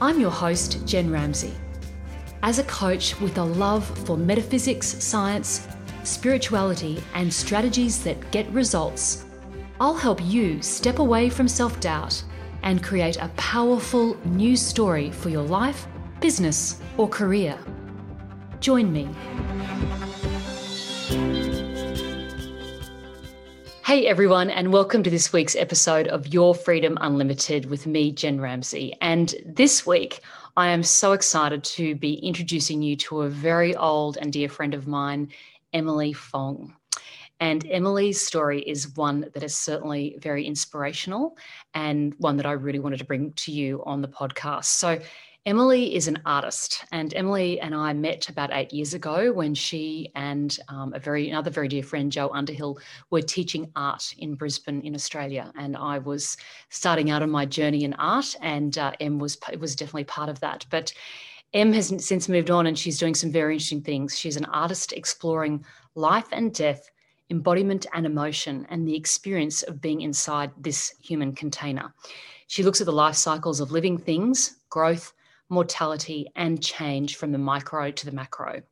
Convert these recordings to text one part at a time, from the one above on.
I'm your host, Jen Ramsey. As a coach with a love for metaphysics, science, spirituality, and strategies that get results, I'll help you step away from self doubt and create a powerful new story for your life, business, or career. Join me. Hey everyone, and welcome to this week's episode of Your Freedom Unlimited with me, Jen Ramsey. And this week, I am so excited to be introducing you to a very old and dear friend of mine, Emily Fong. And Emily's story is one that is certainly very inspirational and one that I really wanted to bring to you on the podcast. So, Emily is an artist, and Emily and I met about eight years ago when she and um, a very another very dear friend, Joe Underhill, were teaching art in Brisbane, in Australia. And I was starting out on my journey in art, and uh, Em was was definitely part of that. But Em has since moved on, and she's doing some very interesting things. She's an artist exploring life and death, embodiment and emotion, and the experience of being inside this human container. She looks at the life cycles of living things, growth mortality, and change from the micro to the macro.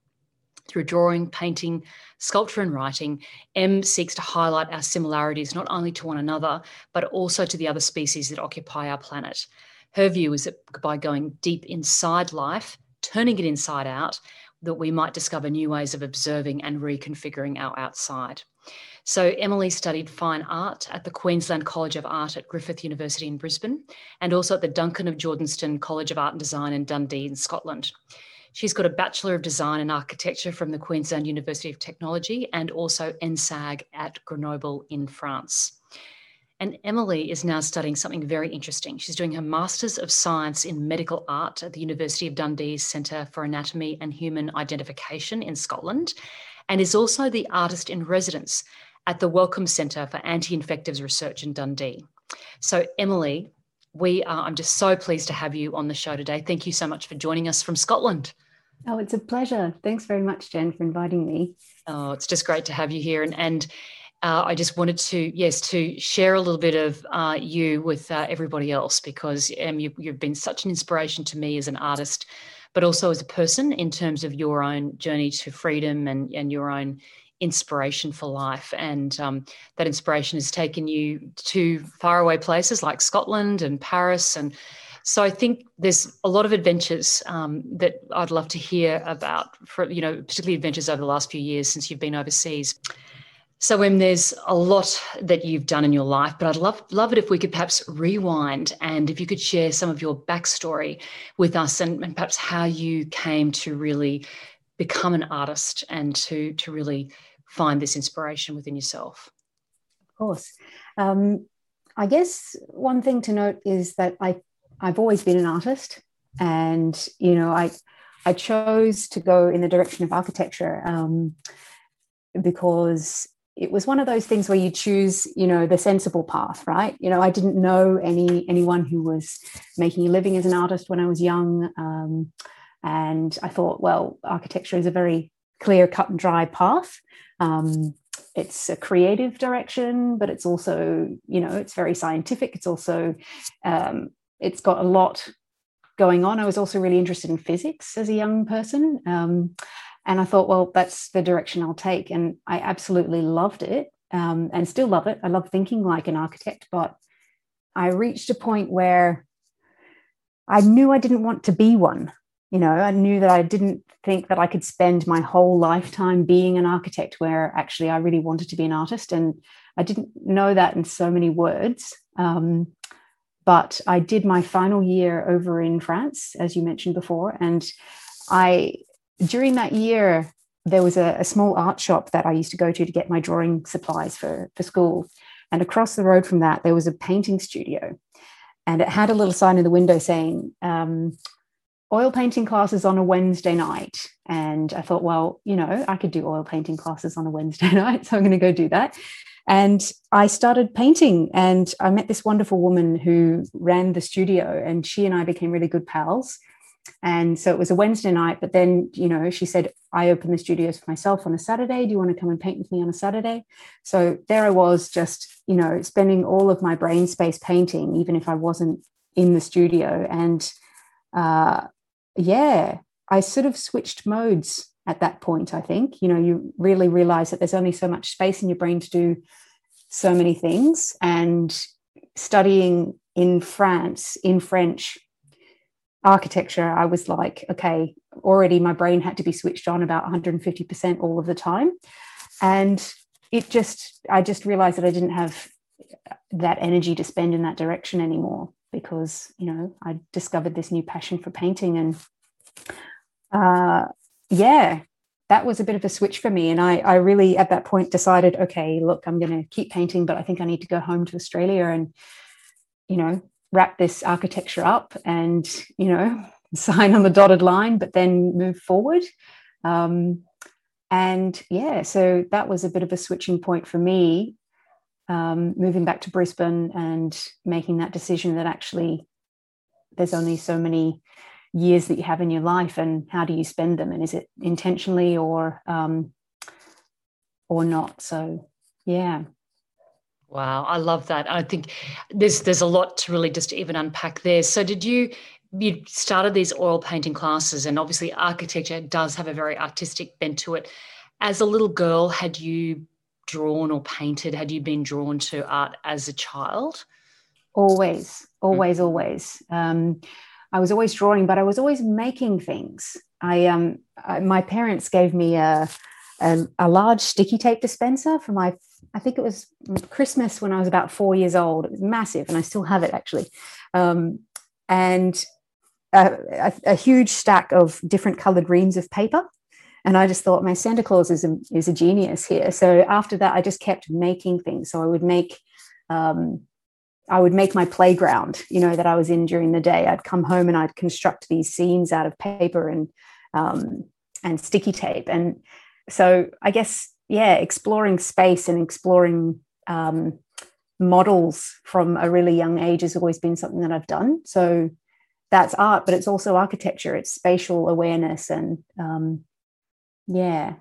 Through drawing, painting, sculpture, and writing, Em seeks to highlight our similarities not only to one another, but also to the other species that occupy our planet. Her view is that by going deep inside life, turning it inside out, that we might discover new ways of observing and reconfiguring our outside. So, Emily studied fine art at the Queensland College of Art at Griffith University in Brisbane and also at the Duncan of Jordanstone College of Art and Design in Dundee in Scotland. She's got a Bachelor of Design and Architecture from the Queensland University of Technology and also ENSAG at Grenoble in France. And Emily is now studying something very interesting. She's doing her Masters of Science in Medical Art at the University of Dundee's Centre for Anatomy and Human Identification in Scotland, and is also the artist in residence at the Wellcome Centre for Anti-Infectives Research in Dundee. So, Emily, we are, I'm just so pleased to have you on the show today. Thank you so much for joining us from Scotland. Oh, it's a pleasure. Thanks very much, Jen, for inviting me. Oh, it's just great to have you here. And, and uh, I just wanted to, yes, to share a little bit of uh, you with uh, everybody else because um, you, you've been such an inspiration to me as an artist, but also as a person in terms of your own journey to freedom and, and your own inspiration for life. And um, that inspiration has taken you to faraway places like Scotland and Paris. And so I think there's a lot of adventures um, that I'd love to hear about, for, you know, particularly adventures over the last few years since you've been overseas. So, Em, there's a lot that you've done in your life, but I'd love love it if we could perhaps rewind and if you could share some of your backstory with us and, and perhaps how you came to really become an artist and to to really find this inspiration within yourself. Of course. Um, i guess one thing to note is that i i've always been an artist and you know i i chose to go in the direction of architecture um, because it was one of those things where you choose you know the sensible path right? You know i didn't know any anyone who was making a living as an artist when i was young. Um, and I thought, well, architecture is a very clear, cut and dry path. Um, it's a creative direction, but it's also, you know, it's very scientific. It's also, um, it's got a lot going on. I was also really interested in physics as a young person. Um, and I thought, well, that's the direction I'll take. And I absolutely loved it um, and still love it. I love thinking like an architect, but I reached a point where I knew I didn't want to be one you know i knew that i didn't think that i could spend my whole lifetime being an architect where actually i really wanted to be an artist and i didn't know that in so many words. Um, but i did my final year over in france as you mentioned before and i during that year there was a, a small art shop that i used to go to to get my drawing supplies for, for school. And across the road from that there was a painting studio. And it had a little sign in the window saying um, oil painting classes on a Wednesday night. And I thought, well, you know, I could do oil painting classes on a Wednesday night. So I'm going to go do that. And I started painting, and I met this wonderful woman who ran the studio, and she and I became really good pals. And so it was a Wednesday night, but then, you know, she said, I open the studios for myself on a Saturday. Do you want to come and paint with me on a Saturday? So there I was, just, you know, spending all of my brain space painting, even if I wasn't in the studio. And uh, yeah, I sort of switched modes at that point, I think. You know, you really realize that there's only so much space in your brain to do so many things. And studying in France, in French, architecture, I was like, okay, already my brain had to be switched on about 150% all of the time. And it just, I just realized that I didn't have that energy to spend in that direction anymore because, you know, I discovered this new passion for painting. And uh, yeah, that was a bit of a switch for me. And I, I really, at that point, decided, okay, look, I'm going to keep painting, but I think I need to go home to Australia and, you know, wrap this architecture up and you know sign on the dotted line but then move forward um, and yeah so that was a bit of a switching point for me um, moving back to brisbane and making that decision that actually there's only so many years that you have in your life and how do you spend them and is it intentionally or um, or not so yeah Wow, I love that. I think there's there's a lot to really just even unpack there. So did you you started these oil painting classes and obviously architecture does have a very artistic bent to it. As a little girl, had you drawn or painted? Had you been drawn to art as a child? Always, always, mm-hmm. always. Um, I was always drawing, but I was always making things. I um, I, my parents gave me a, a a large sticky tape dispenser for my I think it was Christmas when I was about four years old. It was massive, and I still have it actually. Um, and a, a, a, huge stack of different colored reams of paper. And I just thought, my Santa Claus is a, is a genius here. So after that, I just kept making things. So I would make, um, I would make my playground, you know, that I was in during the day. I'd come home and I'd construct these scenes out of paper and um, and sticky tape. And so I guess yeah, exploring space and exploring um, models from a really young age has always been something that I've done. So that's art, but it's also architecture. It's spatial awareness and um, yeah.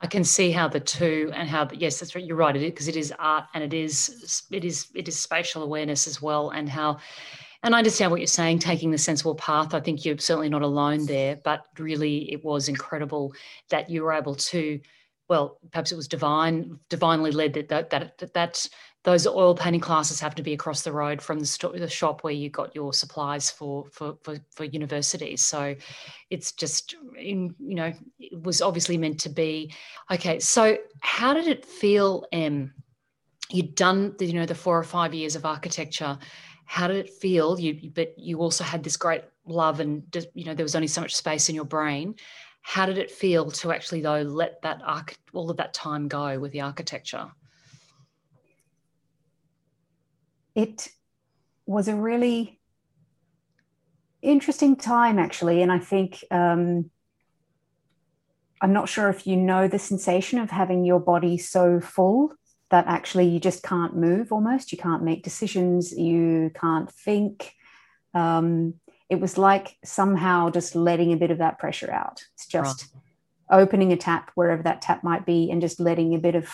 I can see how the two and how yes, that's right. You're right. It because it is art and it is it is it is spatial awareness as well, and how. And I understand what you're saying, taking the sensible path. I think you're certainly not alone there, but really it was incredible that you were able to well, perhaps it was divine, divinely led that that that, that those oil painting classes have to be across the road from the, sto- the shop where you got your supplies for for for, for universities. So it's just in, you know it was obviously meant to be. Okay, so how did it feel, Em? You'd done the, you know the four or five years of architecture. How did it feel? You but you also had this great love and you know there was only so much space in your brain how did it feel to actually though let that arch- all of that time go with the architecture it was a really interesting time actually and i think um, i'm not sure if you know the sensation of having your body so full that actually you just can't move almost you can't make decisions you can't think um, it was like somehow just letting a bit of that pressure out. It's just right. opening a tap wherever that tap might be and just letting a bit of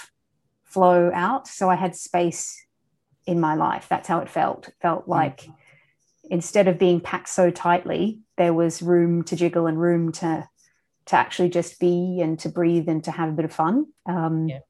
flow out. So I had space in my life. That's how it felt. It felt mm. like instead of being packed so tightly, there was room to jiggle and room to to actually just be and to breathe and to have a bit of fun. Um, yeah.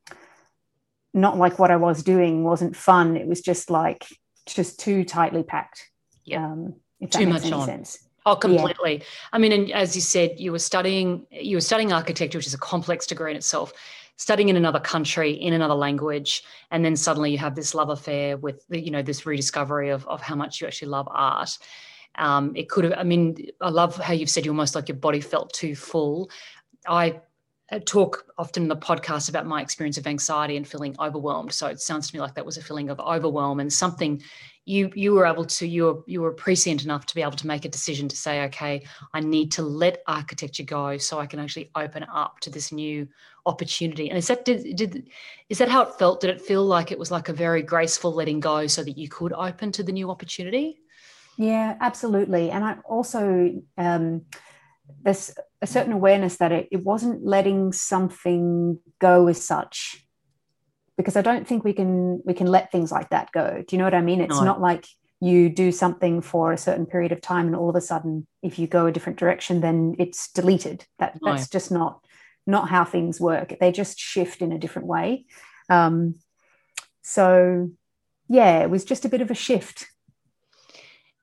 Not like what I was doing wasn't fun. It was just like just too tightly packed. Yeah. Um, too much on. Sense. Oh, completely. Yeah. I mean, and as you said, you were studying you were studying architecture, which is a complex degree in itself. Studying in another country, in another language, and then suddenly you have this love affair with you know this rediscovery of of how much you actually love art. Um, it could have. I mean, I love how you've said you almost like your body felt too full. I talk often in the podcast about my experience of anxiety and feeling overwhelmed. So it sounds to me like that was a feeling of overwhelm and something you you were able to you were you were prescient enough to be able to make a decision to say okay i need to let architecture go so i can actually open up to this new opportunity. And is that did, did is that how it felt? Did it feel like it was like a very graceful letting go so that you could open to the new opportunity? Yeah absolutely. And i also um there's a certain awareness that it, it wasn't letting something go as such because I don't think we can we can let things like that go. Do you know what I mean? It's no. not like you do something for a certain period of time and all of a sudden if you go a different direction then it's deleted. That no. that's just not not how things work. They just shift in a different way. Um, so yeah, it was just a bit of a shift.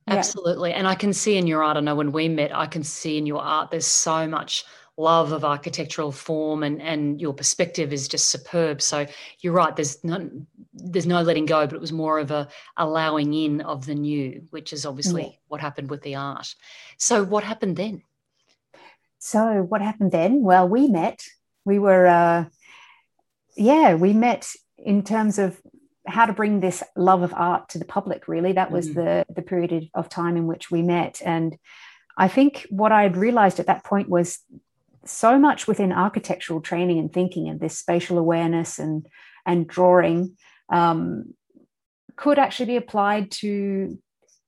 Absolutely. Yeah. And I can see in your art, I know when we met, I can see in your art there's so much love of architectural form and and your perspective is just superb. So you're right there's no there's no letting go but it was more of a allowing in of the new which is obviously yeah. what happened with the art. So what happened then? So what happened then? Well we met we were uh yeah we met in terms of how to bring this love of art to the public really. That was mm-hmm. the the period of time in which we met. And I think what I'd realized at that point was so much within architectural training and thinking and this spatial awareness and and drawing um, could actually be applied to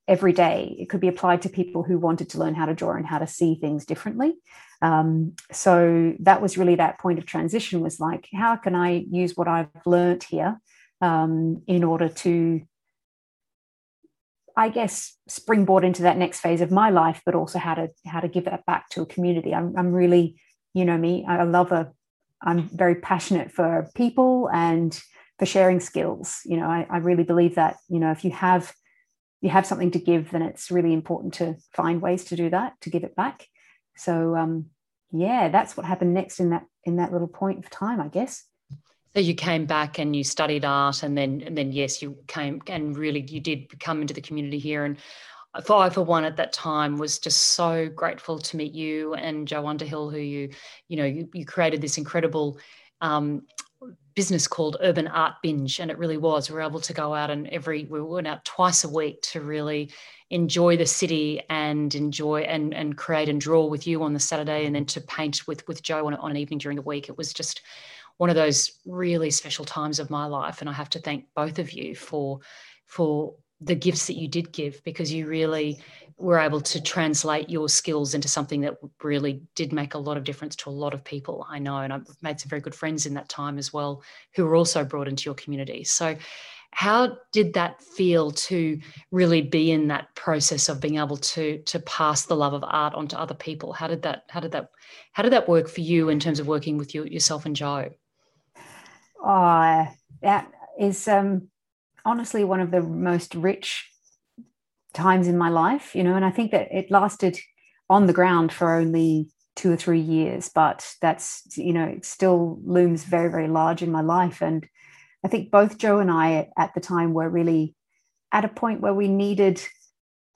every day. It could be applied to people who wanted to learn how to draw and how to see things differently. Um, so that was really that point of transition was like, how can I use what I've learned here um, in order to I guess springboard into that next phase of my life, but also how to how to give that back to a community. I'm I'm really, you know me, I love a I'm very passionate for people and for sharing skills. You know, I, I really believe that, you know, if you have you have something to give, then it's really important to find ways to do that, to give it back. So um yeah, that's what happened next in that in that little point of time, I guess. So you came back and you studied art, and then and then yes, you came and really you did come into the community here. And I for one at that time was just so grateful to meet you and Joe Underhill, who you you know you, you created this incredible. Um, business called Urban Art Binge, and it really was. We were able to go out and every we went out twice a week to really enjoy the city and enjoy and and create and draw with you on the Saturday, and then to paint with with Joe on, on an evening during the week. It was just one of those really special times of my life. And i have to thank both of you for for the gifts that you did give because you really were able to translate your skills into something that really did make a lot of difference to a lot of people I know. And I've made some very good friends in that time as well who were also brought into your community. So how did that feel to really be in that process of being able to to pass the love of art onto other people? How did that how did that how did that work for you in terms of working with you, yourself and Joe Oh, that is um, honestly one of the most rich times in my life, you know, and I think that it lasted on the ground for only two or three years, but that's, you know, it still looms very, very large in my life. And I think both Joe and I at the time were really at a point where we needed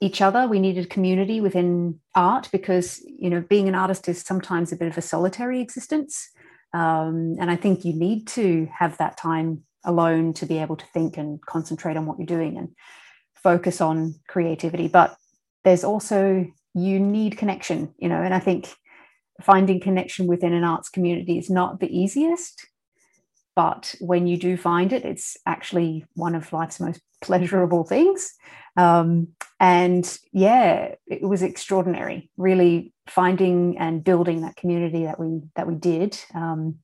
each other we needed community within art because you know being an artist is sometimes a bit of a solitary existence um, and I think you need to have that time alone to be able to think and concentrate on what you're doing and focus on creativity. But there's also, you need connection, you know, and I think finding connection within an arts community is not the easiest. But when you do find it, it's actually one of life's most pleasurable things. Um, and yeah, it was extraordinary, really finding and building that community that we that we did. Um,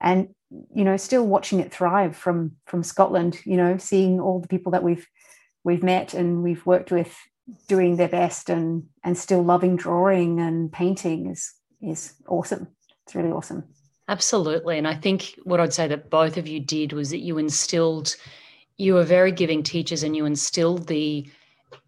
and you know, still watching it thrive from from Scotland, you know, seeing all the people that we've we've met and we've worked with doing their best and and still loving drawing and painting is is awesome. It's really awesome. Absolutely. And I think what I'd say that both of you did was that you instilled you were very giving teachers and you instilled the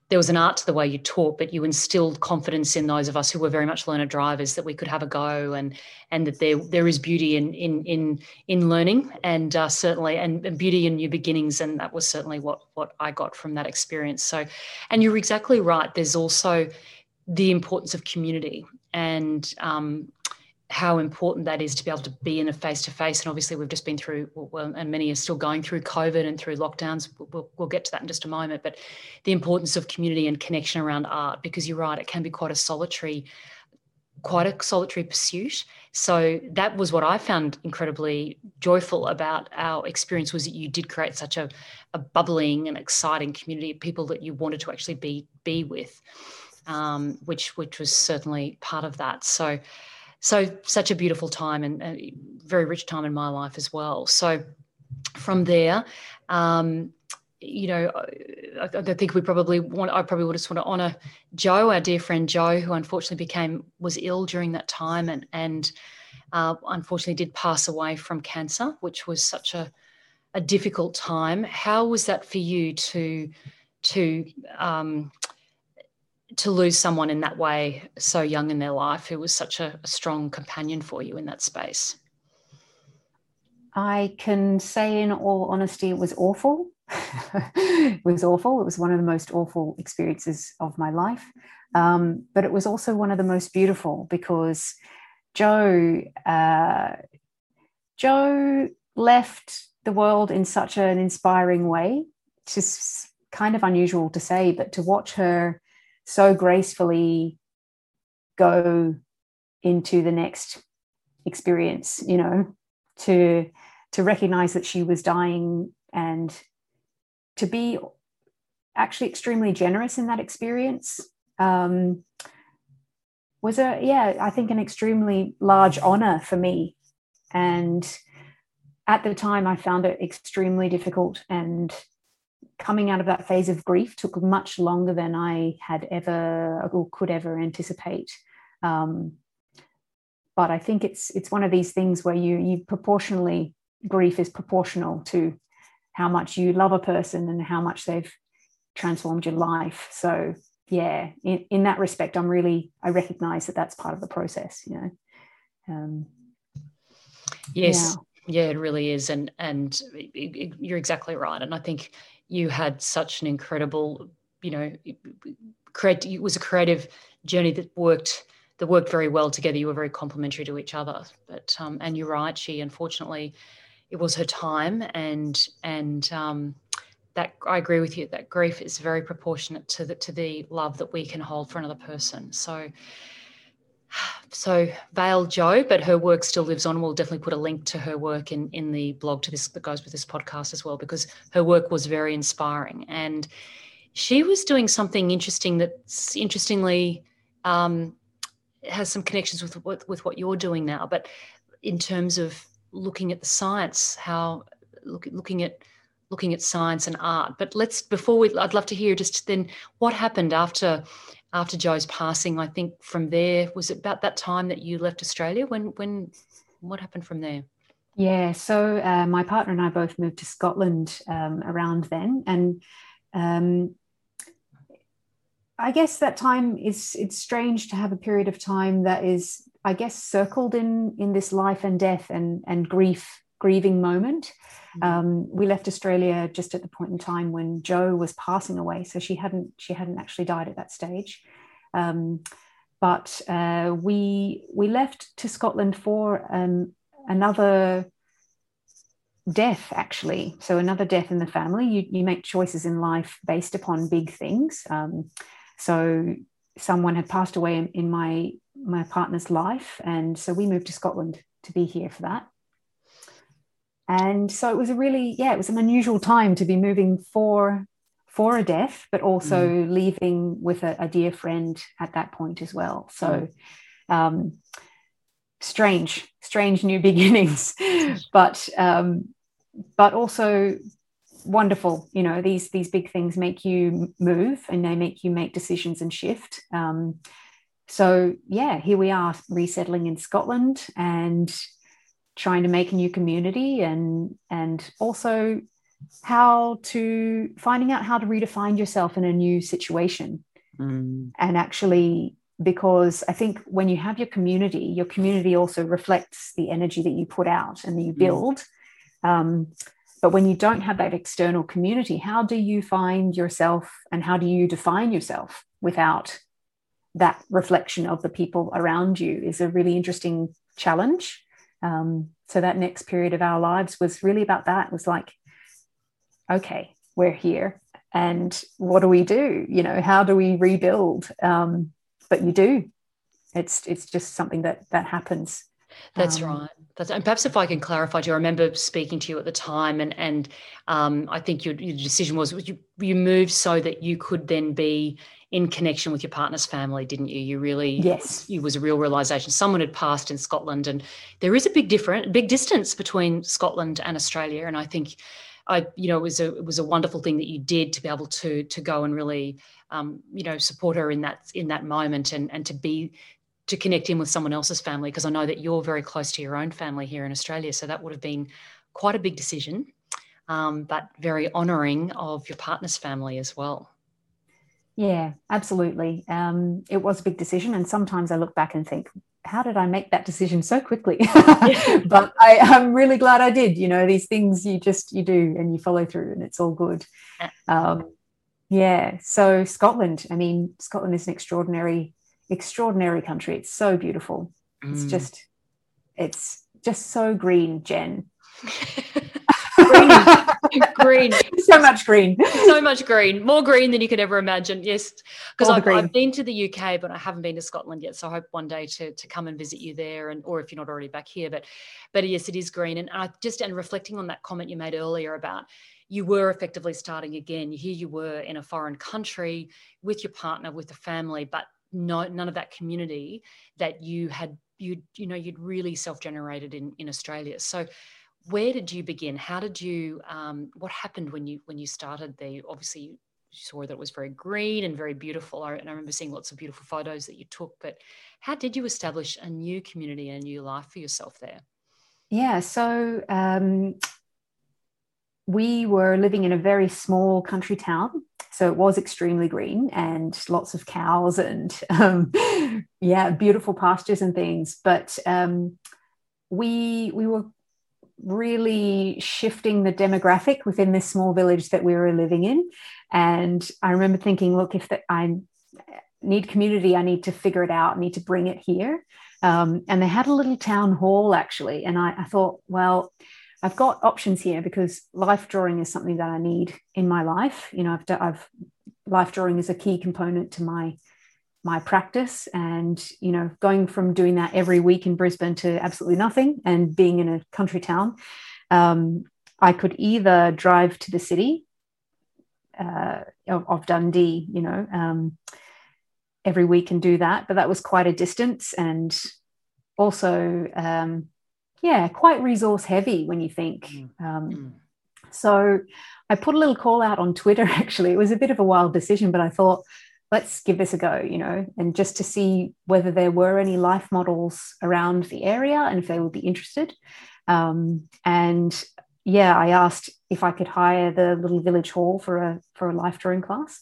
there was an art to the way you taught, but you instilled confidence in those of us who were very much learner drivers that we could have a go and and that there there is beauty in in in in learning and uh, certainly and, and, beauty in new beginnings and that was certainly what what I got from that experience. So, and you're exactly right. There's also the importance of community and um, how important that is to be able to be in a face to face. And obviously, we've just been through, well, and many are still going through COVID and through lockdowns. We'll, we'll, get to that in just a moment. But the importance of community and connection around art, because you're right, it can be quite a solitary, quite a solitary pursuit. So that was what I found incredibly joyful about our experience was that you did create such a, a bubbling and exciting community of people that you wanted to actually be be with, um, which which was certainly part of that. So so such a beautiful time and a very rich time in my life as well. So from there, um, you know, I, I, think we probably want. I probably would just want to honour Joe, our dear friend Joe, who unfortunately became was ill during that time and and uh, unfortunately did pass away from cancer, which was such a a difficult time. How was that for you to to um, to lose someone in that way so young in their life who was such a, a strong companion for you in that space? I can say, in all honesty, it was awful. it was awful. It was one of the most awful experiences of my life. Um, but it was also one of the most beautiful because Joe, uh, Joe left the world in such an inspiring way. Just kind of unusual to say, but to watch her so gracefully go into the next experience you know to to recognize that she was dying and to be actually extremely generous in that experience um, was a yeah i think an extremely large honor for me. And at the time i found it extremely difficult and coming out of that phase of grief took much longer than I had ever or could ever anticipate. Um, but I think it's it's one of these things where you you proportionally grief is proportional to how much you love a person and how much they've transformed your life. So yeah, in, in that respect, I'm really I recognize that that's part of the process. You know. Um, yes. Yeah. Yeah, it really is, and and you're exactly right. And I think you had such an incredible, you know, create. It was a creative journey that worked that worked very well together. You were very complementary to each other. But um, and you're right. She unfortunately, it was her time, and and um, that I agree with you. That grief is very proportionate to the to the love that we can hold for another person. So so Vale Joe, but her work still lives on. We'll definitely put a link to her work in in the blog to this that goes with this podcast as well, because her work was very inspiring. And she was doing something interesting that's interestingly um, has some connections with, with with what you're doing now. But in terms of looking at the science, how look, looking at looking at science and art. But let's before we, I'd love to hear just then what happened after after Joe's passing, I think from there was it about that time that you left Australia. When when what happened from there? Yeah, so uh, my partner and I both moved to Scotland um, around then, and um, I guess that time is it's strange to have a period of time that is, I guess, circled in in this life and death and and grief grieving moment. Mm-hmm. Um, we left Australia just at the point in time when Joe was passing away, so she hadn't she hadn't actually died at that stage. Um, but uh, we we left to Scotland for um, another death actually so another death in the family you, you make choices in life based upon big things um, so someone had passed away in, in, my my partner's life and so we moved to scotland to be here for that and so it was a really yeah it was an unusual time to be moving for for a death but also mm. leaving with a, a, dear friend at that point as well so mm. um, strange strange new beginnings but um, but also wonderful you know these these big things make you move and they make you make decisions and shift um, so yeah here we are resettling in scotland and trying to make a new community and and also how to finding out how to redefine yourself in a new situation mm. and actually because i think when you have your community your community also reflects the energy that you put out and that you mm. build mm. um, but when you don't have that external community how do you find yourself and how do you define yourself without that reflection of the people around you is a really interesting challenge. Um, so that next period of our lives was really about that. It was like, okay, we're here, and what do we do? You know, how do we rebuild? Um, but you do. It's it's just something that that happens. That's um, right. That's, and perhaps if I can clarify to you, I remember speaking to you at the time, and and um, I think your, your decision was you you moved so that you could then be in connection with your partner's family, didn't you? You really yes. It was a real realization. Someone had passed in Scotland, and there is a big different big distance between Scotland and Australia, and I think. I, you know, it was a it was a wonderful thing that you did to be able to to go and really, um, you know, support her in that in that moment and and to be to connect in with someone else's family because I know that you're very close to your own family here in Australia. So that would have been quite a big decision, um, but very honouring of your partner's family as well. Yeah, absolutely. Um, it was a big decision. And sometimes I look back and think, how did I make that decision so quickly? but I, am really glad I did. You know, these things you just you do and you follow through, and it's all good. Um, yeah. So Scotland, I mean, Scotland is an extraordinary extraordinary country. It's so beautiful. Mm. It's just, it's just so green, Jen. green, green, so much green, so much green, more green than you could ever imagine. Yes, because I've, I've, been to the UK, but I haven't been to Scotland yet. So I hope one day to to come and visit you there, and or if you're not already back here. But but yes, it is green, and I just and reflecting on that comment you made earlier about you were effectively starting again. Here you were in a foreign country with your partner, with a family, but no, none of that community that you had you you know you'd really self-generated in in Australia. So where did you begin? How did you um, what happened when you when you started there? Obviously you saw that it was very green and very beautiful. I, and I remember seeing lots of beautiful photos that you took. But how did you establish a new community and a new life for yourself there? Yeah, so um, we were living in a very small country town so it was extremely green and lots of cows and um, yeah, beautiful pastures and things. But um, we we were really shifting the demographic within this small village that we were living in. And I remember thinking, look, if I need community, I need to figure it out, I need to bring it here. Um, and they had a little town hall actually. And I, I thought, well, I've got options here because life drawing is something that I need in my life. You know, I've, I've life drawing is a key component to my my practice, and you know, going from doing that every week in Brisbane to absolutely nothing and being in a country town, um, I could either drive to the city uh, of, of, Dundee, you know, um, every week and do that, but that was quite a distance. And also um, yeah, quite resource heavy when you think. Mm. Um, mm. So I put a little call out on Twitter, actually. It was a bit of a wild decision, but I thought, let's give this a go, you know, and just to see whether there were any life models around the area and if they would be interested. Um, and yeah, I asked if I could hire the little village hall for a for a life drawing class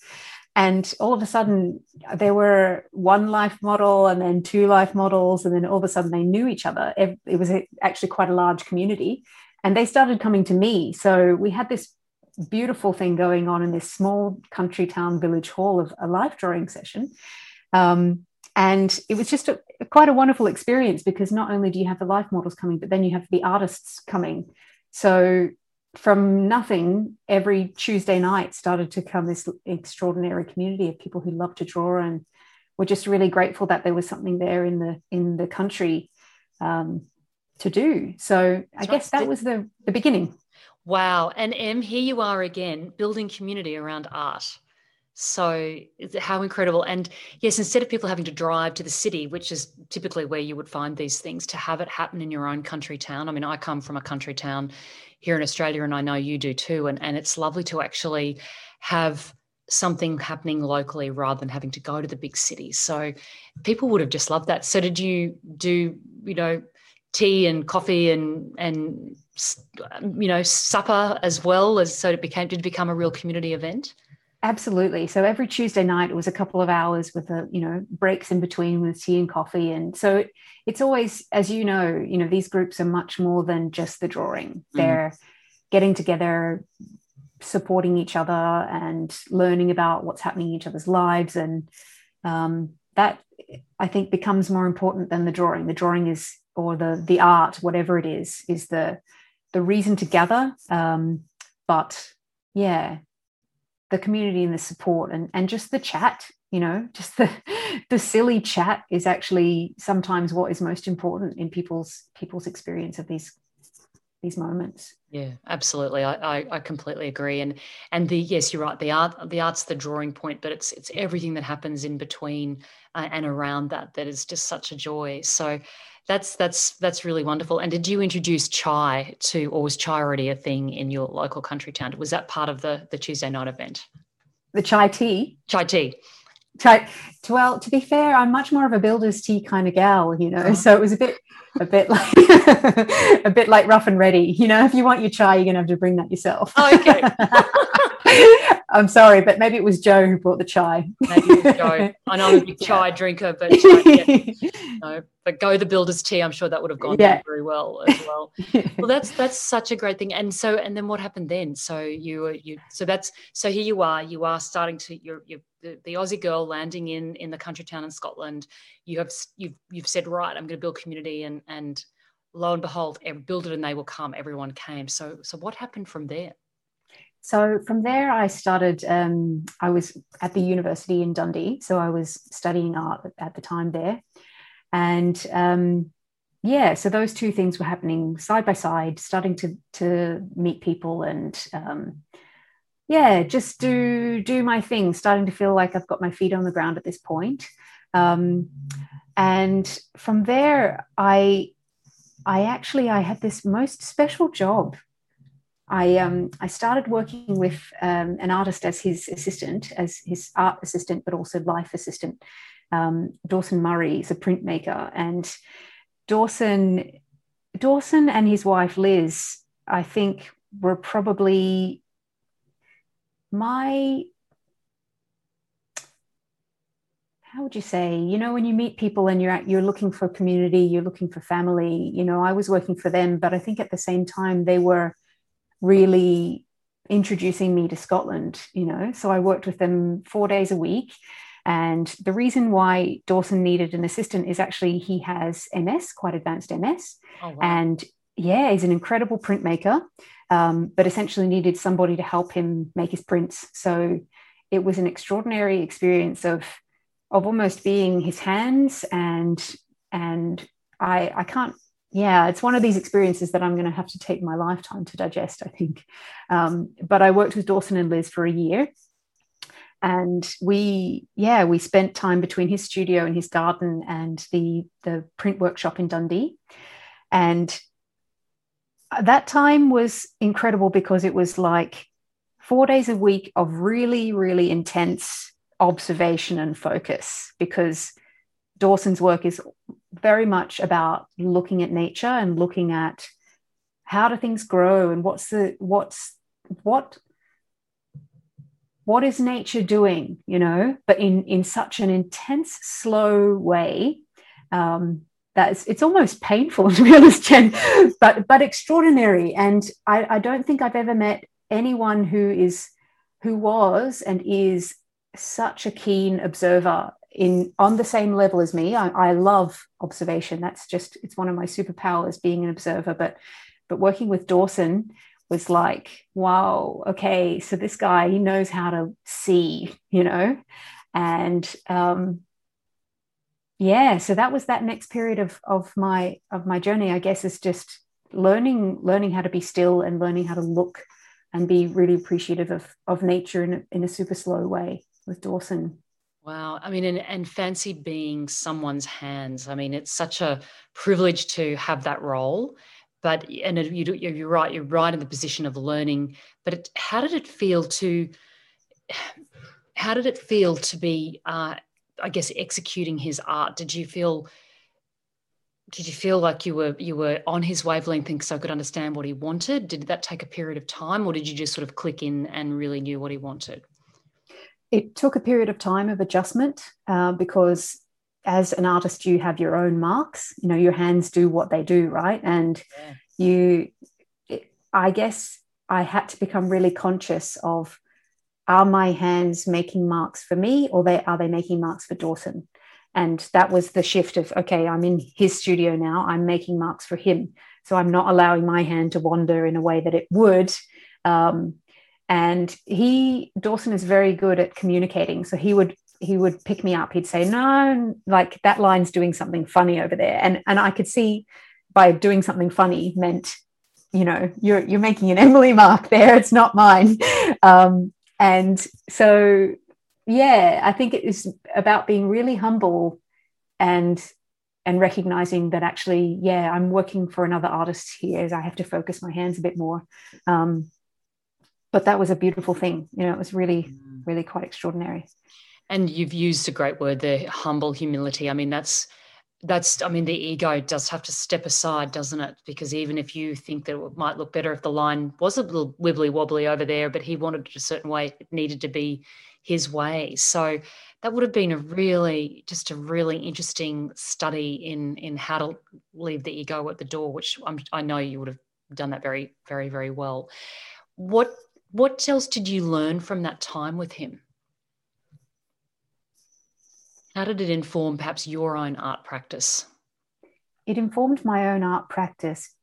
and all of a sudden there were one life model and then two life models and then all of a sudden they knew each other. It was actually quite a large community. And they started coming to me. So we had this beautiful thing going on in this small country town village hall of a life drawing session. Um, and it was just a, quite a wonderful experience because not only do you have the life models coming but then you have the artists coming. So from nothing, every Tuesday night started to come this extraordinary community of people who love to draw, and we're just really grateful that there was something there in the in the country um, to do. So I guess that was the the beginning. Wow! And Em, here you are again, building community around art. So how incredible. And yes, instead of people having to drive to the city, which is typically where you would find these things, to have it happen in your own country town. I mean, I come from a country town here in Australia, and I know you do too. And, and it's lovely to actually have something happening locally rather than having to go to the big cities. So people would have just loved that. So did you do, you know, tea and coffee and and you know supper as well as so it became did it become a real community event? Absolutely. So every Tuesday night it was a couple of hours with a, you know, breaks in between with tea and coffee. And so it's always, as you know, you know, these groups are much more than just the drawing. Mm-hmm. They're getting together, supporting each other and learning about what's happening in each other's lives. And um, that I think becomes more important than the drawing. The drawing is or the the art, whatever it is, is the the reason to gather. Um, but yeah, the community and the support and and just the chat you know just the the silly chat is actually sometimes what is most important in people's people's experience of these these moments. Yeah absolutely. I, I, I completely agree. And and the yes you're right. The art the art's the drawing point but it's it's everything that happens in between uh, and around that that is just such a joy. So that's that's that's really wonderful. And did you introduce chai to or was chai already a thing in your local country town? Was that part of the the tuesday night event? The chai tea? Chai tea. Chai well to be fair i'm much more of a builder's tea kind of gal you know oh. so it was a bit a bit like a bit like rough and ready. You know if you want your chai you're gonna have to bring that yourself. Oh, okay I'm sorry, but maybe it was Joe who brought the chai. Maybe it was Joe. I know I'm a big chai yeah. drinker, but chai, yeah, no, but go the builder's tea. I'm sure that would have gone yeah. very well as well. well, that's that's such a great thing. And so, and then what happened then? So you were you. So that's so here you are. You are starting to you're you're the, the Aussie girl landing in in the country town in Scotland. You have you've you've said right. I'm going to build community and and lo and behold, build it and they will come. Everyone came. So so what happened from there? So from there, I started. Um, I was at the university in Dundee, so I was studying art at the time there, and um, yeah, so those two things were happening side by side. Starting to to meet people and um, yeah, just do do my thing. Starting to feel like I've got my feet on the ground at this point, um, and from there, I I actually I had this most special job I um, I started working with um, an artist as his assistant, as his art assistant, but also life assistant. Um, Dawson Murray is a printmaker, and Dawson Dawson and his wife Liz, I think, were probably my how would you say you know when you meet people and you're at, you're looking for community you're looking for family you know i was working for them but i think at the same time they were really introducing me to Scotland, you know. So I worked with them four days a week. And the reason why Dawson needed an assistant is actually he has MS, quite advanced MS. Oh, wow. And yeah, he's an incredible printmaker, um, but essentially needed somebody to help him make his prints. So it was an extraordinary experience of of almost being his hands and and I I can't yeah, it's one of these experiences that I'm going to have to take my lifetime to digest, I think. Um, but I worked with Dawson and Liz for a year. And we, yeah, we spent time between his studio and his garden and the, the print workshop in Dundee. And that time was incredible because it was like four days a week of really, really intense observation and focus because Dawson's work is very much about looking at nature and looking at how do things grow and what's the what's what what is nature doing you know but in in such an intense slow way um, that it's, it's almost painful to be honest jen but but extraordinary. And I, I don't think i've ever met anyone who is who was and is such a keen observer in on the same level as me. I, I love observation. That's just it's one of my superpowers, being an observer. But but working with Dawson was like, wow, okay, so this guy he knows how to see, you know, and um, yeah, so that was that next period of of my of my journey. I guess is just learning learning how to be still and learning how to look and be really appreciative of of nature in a, in a super slow way with Dawson. Wow. I mean, and, and fancy being someone's hands. I mean, it's such a privilege to have that role. But, and it, you, you're right, you're right in the position of learning. But it, how did it feel to, how did it feel to be, uh, I guess, executing his art? Did you feel, did you feel like you were you were on his wavelength and so could understand what he wanted? Did that take a period of time, or did you just sort of click in and really knew what he wanted? It took a period of time of adjustment uh, because as an artist you have your own marks you know your hands do what they do right? And yeah. you i guess i had to become really conscious of are my hands making marks for me or they are they making marks for dawson? And that was the shift of okay i'm in his studio now i'm making marks for him. So i'm not allowing my hand to wander in a way that it would um, and he dawson is very good at communicating. So he would he would pick me up. He'd say no like that line's doing something funny over there. And and i could see by doing something funny meant you know you're you're making an emily mark there. It's not mine. Um, and so yeah i think it is about being really humble and and recognizing that actually yeah i'm working for another artist here i have to focus my hands a bit more. Um, but that was a beautiful thing. You know it was really mm. really quite extraordinary. And you've used a great word there humble humility. I mean that's that's i mean the ego does have to step aside doesn't it? Because even if you think that it might look better if the line was a little wibbly wobbly over there but he wanted it a certain way it needed to be his way. So that would have been a really just a really interesting study in in how to leave the ego at the door which I'm, i know you would have done that very very very well. What what else did you learn from that time with him how did it inform perhaps your own art practice? It informed my own art practice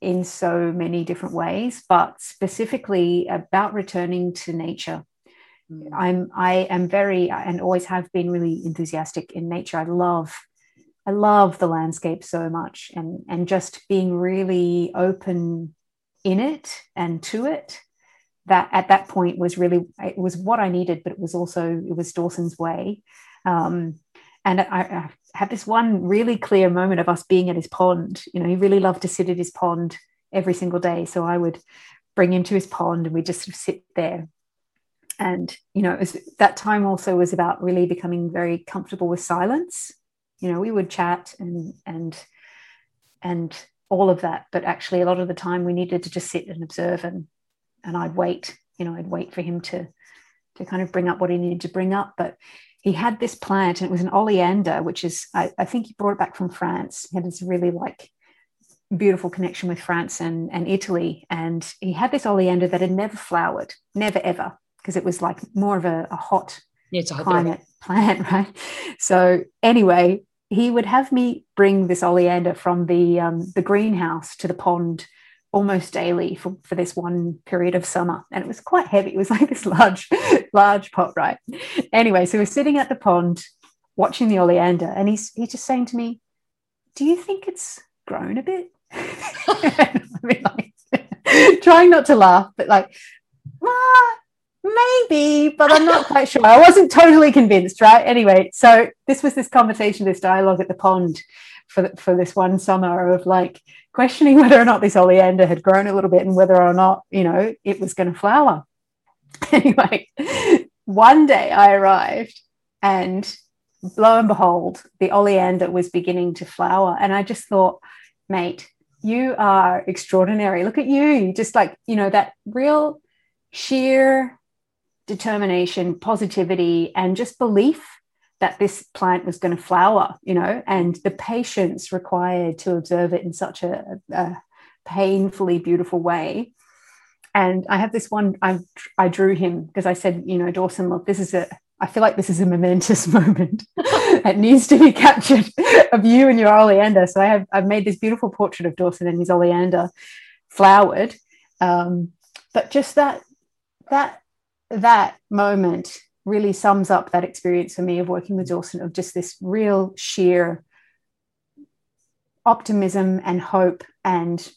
in so many different ways, but specifically about returning to nature. Mm. I'm I am very and always have been really enthusiastic in nature. I love I love the landscape so much and and just being really open in it and to it that at that point was really it was what I needed, but it was also it was Dawson's way. Um, and I, I had this one really clear moment of us being at his pond. You know, he really loved to sit at his pond every single day. So I would bring him to his pond and we just sort of sit there. And, you know, was, that time also was about really becoming very comfortable with silence. You know, we would chat and, and, and all of that. But actually, a lot of the time we needed to just sit and observe and, and I'd wait, you know, I'd wait for him to, to kind of bring up what he needed to bring up. But he had this plant and it was an oleander, which is, I, I, think he brought it back from France. He had this really like beautiful connection with France and, and Italy. And he had this oleander that had never flowered, never ever, because it was like more of a, a hot yeah, a climate plant, right? So anyway, he would have me bring this oleander from the um, the greenhouse to the pond almost daily for, for this one period of summer. And it was quite heavy. It was like this large, large pot, right? Anyway, so we're sitting at the pond watching the oleander, and he's he's just saying to me, Do you think it's grown a bit? I mean, like, trying not to laugh, but like, ah, maybe, but I'm not quite sure. I wasn't totally convinced, right? Anyway, so this was this conversation, this dialogue at the pond for, for this one summer of like questioning whether or not this oleander had grown a little bit and whether or not, you know, it was going to flower. Anyway, one day I arrived and lo and behold, the oleander was beginning to flower. And I just thought, mate, you are extraordinary. Look at you, just like, you know, that real sheer determination, positivity, and just belief that this plant was going to flower, you know, and the patience required to observe it in such a, a painfully beautiful way. And I have this one, I, I drew him because I said, you know, Dawson, look, this is a, I feel like this is a momentous moment that needs to be captured of you and your oleander. So I have, I've made this beautiful portrait of Dawson and his oleander flowered. Um, but just that, that, that moment really sums up that experience for me of working with Dawson of just this real sheer optimism and hope and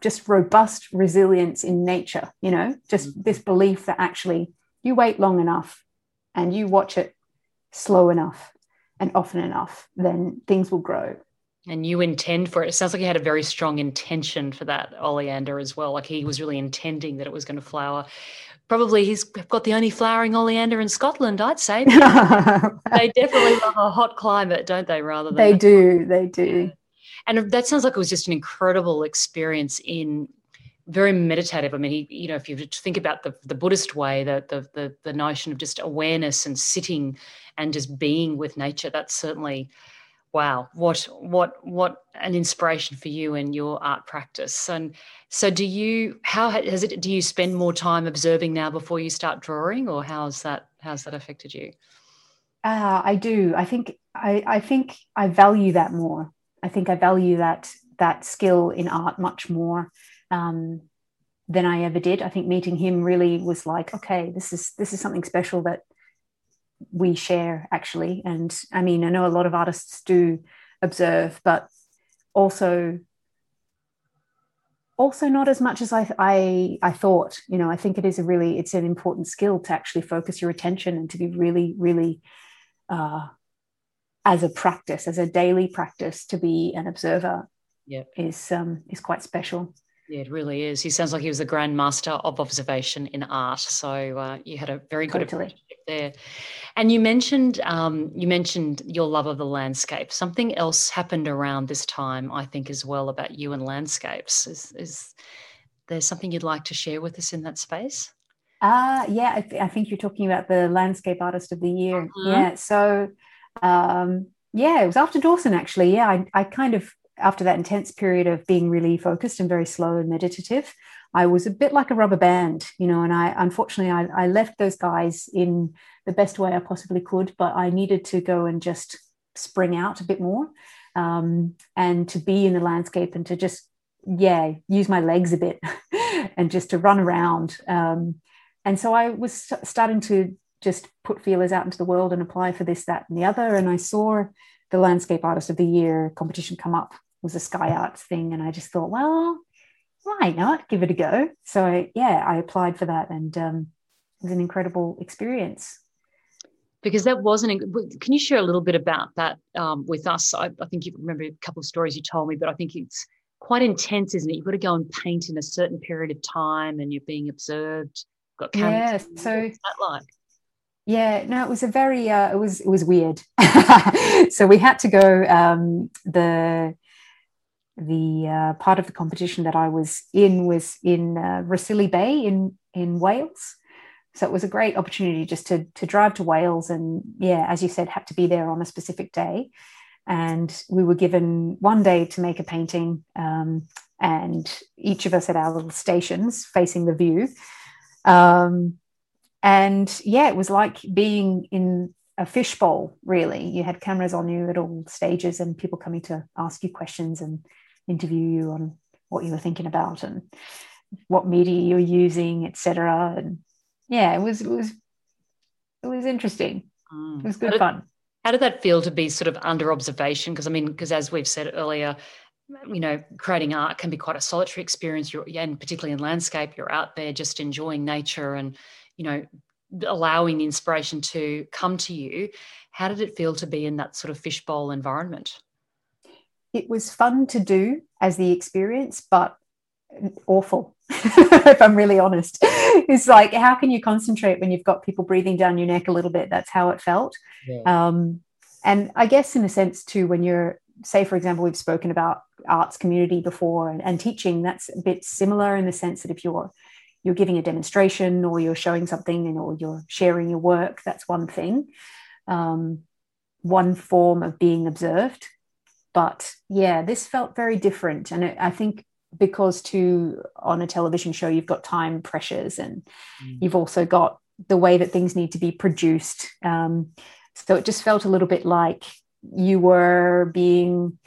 just robust resilience in nature, you know, just mm-hmm. this belief that actually you wait long enough and you watch it slow enough and often enough, then things will grow. And you intend for it. It sounds like he had a very strong intention for that oleander as well. Like he was really intending that it was going to flower probably he's got the only flowering oleander in Scotland, I'd say. they definitely love a hot climate, don't they? Rather than they do, they do. And that sounds like it was just an incredible experience in very meditative. I mean, he, you know, if you think about the, the Buddhist way, the, the the the notion of just awareness and sitting and just being with nature, that's certainly wow what what what an inspiration for you and your art practice and so do you how has it do you spend more time observing now before you start drawing or how's that how's that affected you Uh, I do. I think I, I think I value that more. I think I value that that skill in art much more um, than I ever did. I think meeting him really was like, okay, this is this is something special that we share actually. And I mean, I know a lot of artists do observe, but also also not as much as I, I I thought. You know, I think it is a really it's an important skill to actually focus your attention and to be really really uh, as a practice, as a daily practice, to be an observer. Yeah, is um, is quite special. Yeah, it really is. He sounds like he was a grandmaster of observation in art. So uh, you had a very good totally. there. And you mentioned um, you mentioned your love of the landscape. Something else happened around this time, I think, as well about you and landscapes. Is, is there something you'd like to share with us in that space? Uh, yeah, I, th- I think you're talking about the landscape artist of the year. Mm-hmm. Yeah, so um, yeah, it was after Dawson actually. Yeah, I, I kind of after that intense period of being really focused and very slow and meditative, I was a bit like a rubber band, you know. And I unfortunately I, I left those guys in the best way I possibly could, but I needed to go and just spring out a bit more um, and to be in the landscape and to just yeah use my legs a bit and just to run around. Um, and so I was starting to just put feelers out into the world and apply for this, that, and the other. And I saw the landscape artist of the year competition come up was a sky arts thing and i just thought well why not? Give it a go. So yeah i applied for that and um, it was an incredible experience. Because that wasn't can you share a little bit about that um, with us? I, I, think you remember a couple of stories you told me but i think it's quite intense isn't it? You've got to go and paint in a certain period of time and you're being observed. Got cameras. yeah so what's that like yeah, no, it was a very uh, it was it was weird. so we had to go um, the the uh, part of the competition that I was in was in uh, Rhossili Bay in in Wales. So it was a great opportunity just to to drive to Wales and yeah, as you said, had to be there on a specific day. And we were given one day to make a painting, um, and each of us at our little stations facing the view. Um, and yeah, it was like being in a fishbowl, really. You had cameras on you at all stages and people coming to ask you questions and interview you on what you were thinking about and what media you're using, etc. And yeah, it was it was it was interesting. Mm. It was good how did, fun. How did that feel to be sort of under observation? Because I mean, because as we've said earlier, you know, creating art can be quite a solitary experience. You're, and particularly in landscape, you're out there just enjoying nature and you know, allowing the inspiration to come to you. How did it feel to be in that sort of fishbowl environment? It was fun to do as the experience, but awful, if I'm really honest. It's like, how can you concentrate when you've got people breathing down your neck a little bit? That's how it felt. Yeah. Um, and I guess, in a sense, too, when you're, say, for example, we've spoken about arts community before and, and teaching, that's a bit similar in the sense that if you're you're giving a demonstration or you're showing something and or you're sharing your work that's one thing. Um, one form of being observed. But yeah this felt very different. And it, i think because too on a television show you've got time pressures and mm. you've also got the way that things need to be produced. Um, so it just felt a little bit like you were being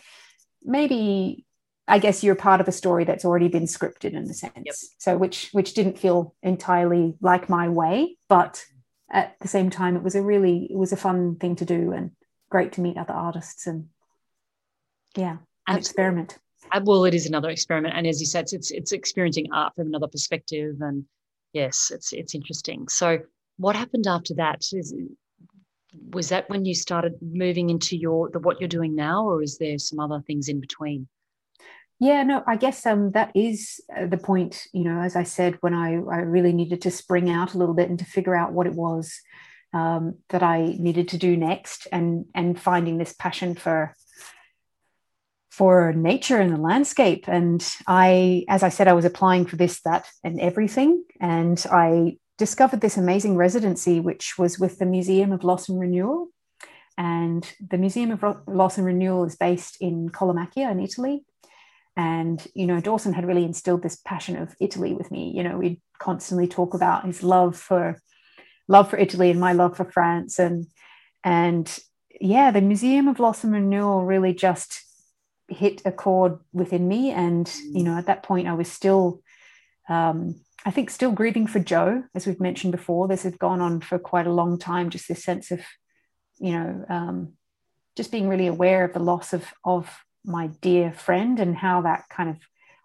maybe I guess you're part of a story that's already been scripted in a sense. Yep. So which which didn't feel entirely like my way, but at the same time it was a really it was a fun thing to do and great to meet other artists and yeah, an experiment. Uh, well, it is another experiment, and as you said, it's it's experiencing art from another perspective, and yes, it's it's interesting. So, what happened after that? Is, was that when you started moving into your the what you're doing now, or is there some other things in between? Yeah, no, I guess um, that is uh, the point. You know, as I said, when I, I really needed to spring out a little bit and to figure out what it was um, that I needed to do next, and and finding this passion for for nature and the landscape. And I, as I said, I was applying for this, that, and everything, and I discovered this amazing residency, which was with the Museum of Loss and Renewal. And the Museum of Loss and Renewal is based in Colomacchia in Italy and you know dawson had really instilled this passion of italy with me you know we'd constantly talk about his love for love for italy and my love for france and and yeah, the Museum of Loss and Renewal really just hit a chord within me. And, you know, at that point, I was still, um, I think, still grieving for Joe, as we've mentioned before. This had gone on for quite a long time, just this sense of, you know, um, just being really aware of the loss of, of my dear friend and how that kind of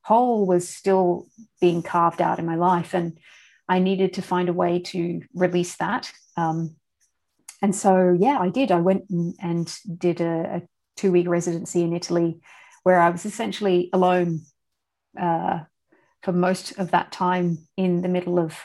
hole was still being carved out in my life. And I needed to find a way to release that. Um, and so, yeah, I did. I went and did a, a two week residency in Italy where I was essentially alone uh, for most of that time in the middle of,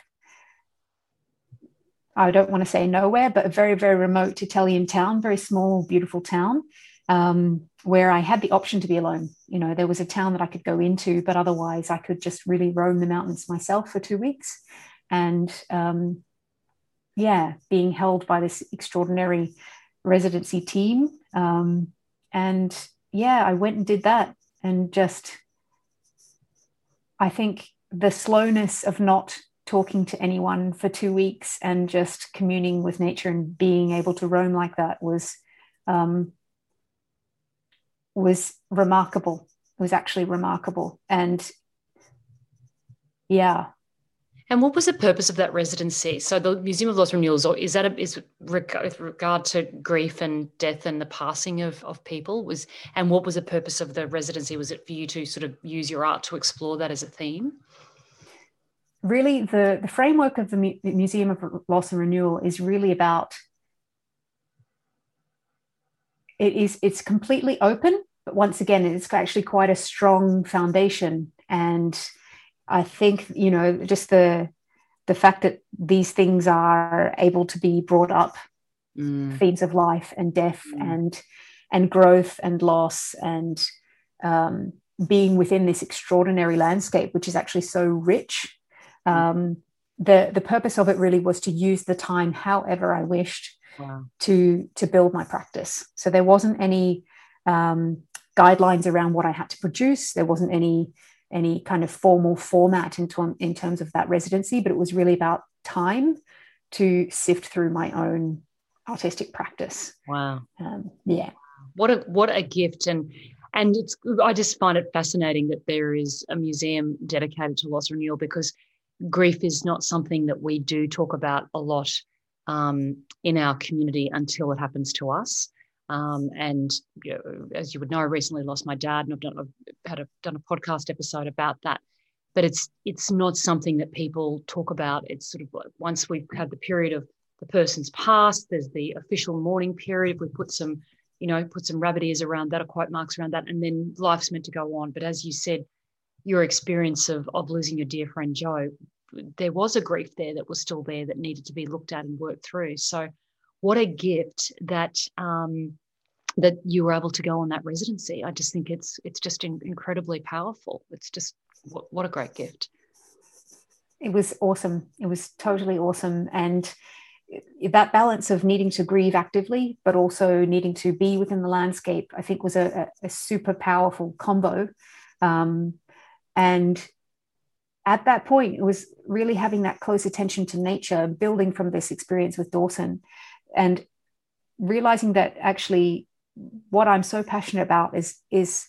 I don't want to say nowhere, but a very, very remote Italian town, very small, beautiful town. Um, where I had the option to be alone. You know, there was a town that I could go into, but otherwise I could just really roam the mountains myself for two weeks. And um, yeah, being held by this extraordinary residency team. Um, and yeah, I went and did that and just, I think the slowness of not talking to anyone for two weeks and just communing with nature and being able to roam like that was um, was remarkable. It was actually remarkable, and yeah, and what was the purpose of that residency? So the Museum of Loss Renewals, or is that a, is with regard to grief and death and the passing of, of people? Was and what was the purpose of the residency? Was it for you to sort of use your art to explore that as a theme? Really, the, the framework of the Mu- Museum of Loss and Renewal is really about it is it's completely open, but once again, it's actually quite a strong foundation and I think you know just the the fact that these things are able to be brought up, mm. themes of life and death mm. and and growth and loss and um, being within this extraordinary landscape, which is actually so rich. Mm. Um, the the purpose of it really was to use the time however I wished wow. to to build my practice. So there wasn't any um, guidelines around what I had to produce. There wasn't any any kind of formal format in, in terms of that residency, but it was really about time to sift through my own artistic practice. Wow. Um, yeah. What a what a gift and and it's I just find it fascinating that there is a museum dedicated to loss renewal because grief is not something that we do talk about a lot um, in our community until it happens to us. Um, and you know, as you would know, I recently lost my dad, and I've done I've had a, done a podcast episode about that. But it's it's not something that people talk about. It's sort of like once we've had the period of the person's passed, there's the official mourning period. We put some, you know, put some rabbit ears around that or quote marks around that, and then life's meant to go on. But as you said, your experience of of losing your dear friend Joe, there was a grief there that was still there that needed to be looked at and worked through. So what a gift that um, that you were able to go on that residency. I just think it's it's just in, incredibly powerful. It's just what, what a great gift. It was awesome. It was totally awesome, and that balance of needing to grieve actively, but also needing to be within the landscape, I think was a, a, super powerful combo. Um, and at that point, it was really having that close attention to nature, building from this experience with Dawson, and realizing that actually what i'm so passionate about is is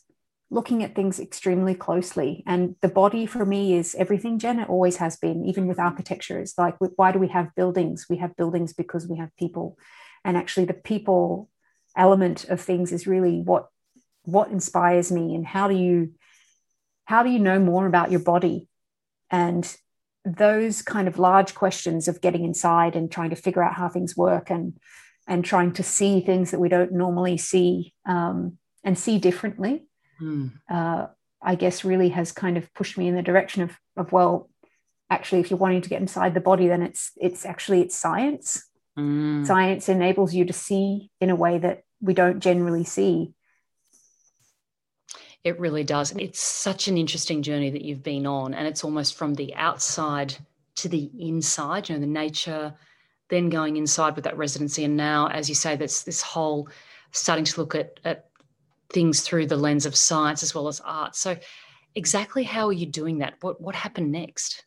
looking at things extremely closely. And the body for me is everything jen it always has been even with architecture. It's like why do we have buildings? We have buildings because we have people. And actually the people element of things is really what what inspires me and how do you how do you know more about your body and those kind of large questions of getting inside and trying to figure out how things work and and trying to see things that we don't normally see um, and see differently mm. uh, i guess really has kind of pushed me in the direction of of well actually if you're wanting to get inside the body then it's it's actually it's science mm. science enables you to see in a way that we don't generally see it really does. And it's such an interesting journey that you've been on, and it's almost from the outside to the inside, you know, the nature, then going inside with that residency. And now, as you say, that's this whole starting to look at, at things through the lens of science as well as art. So, exactly how are you doing that? What, what happened next?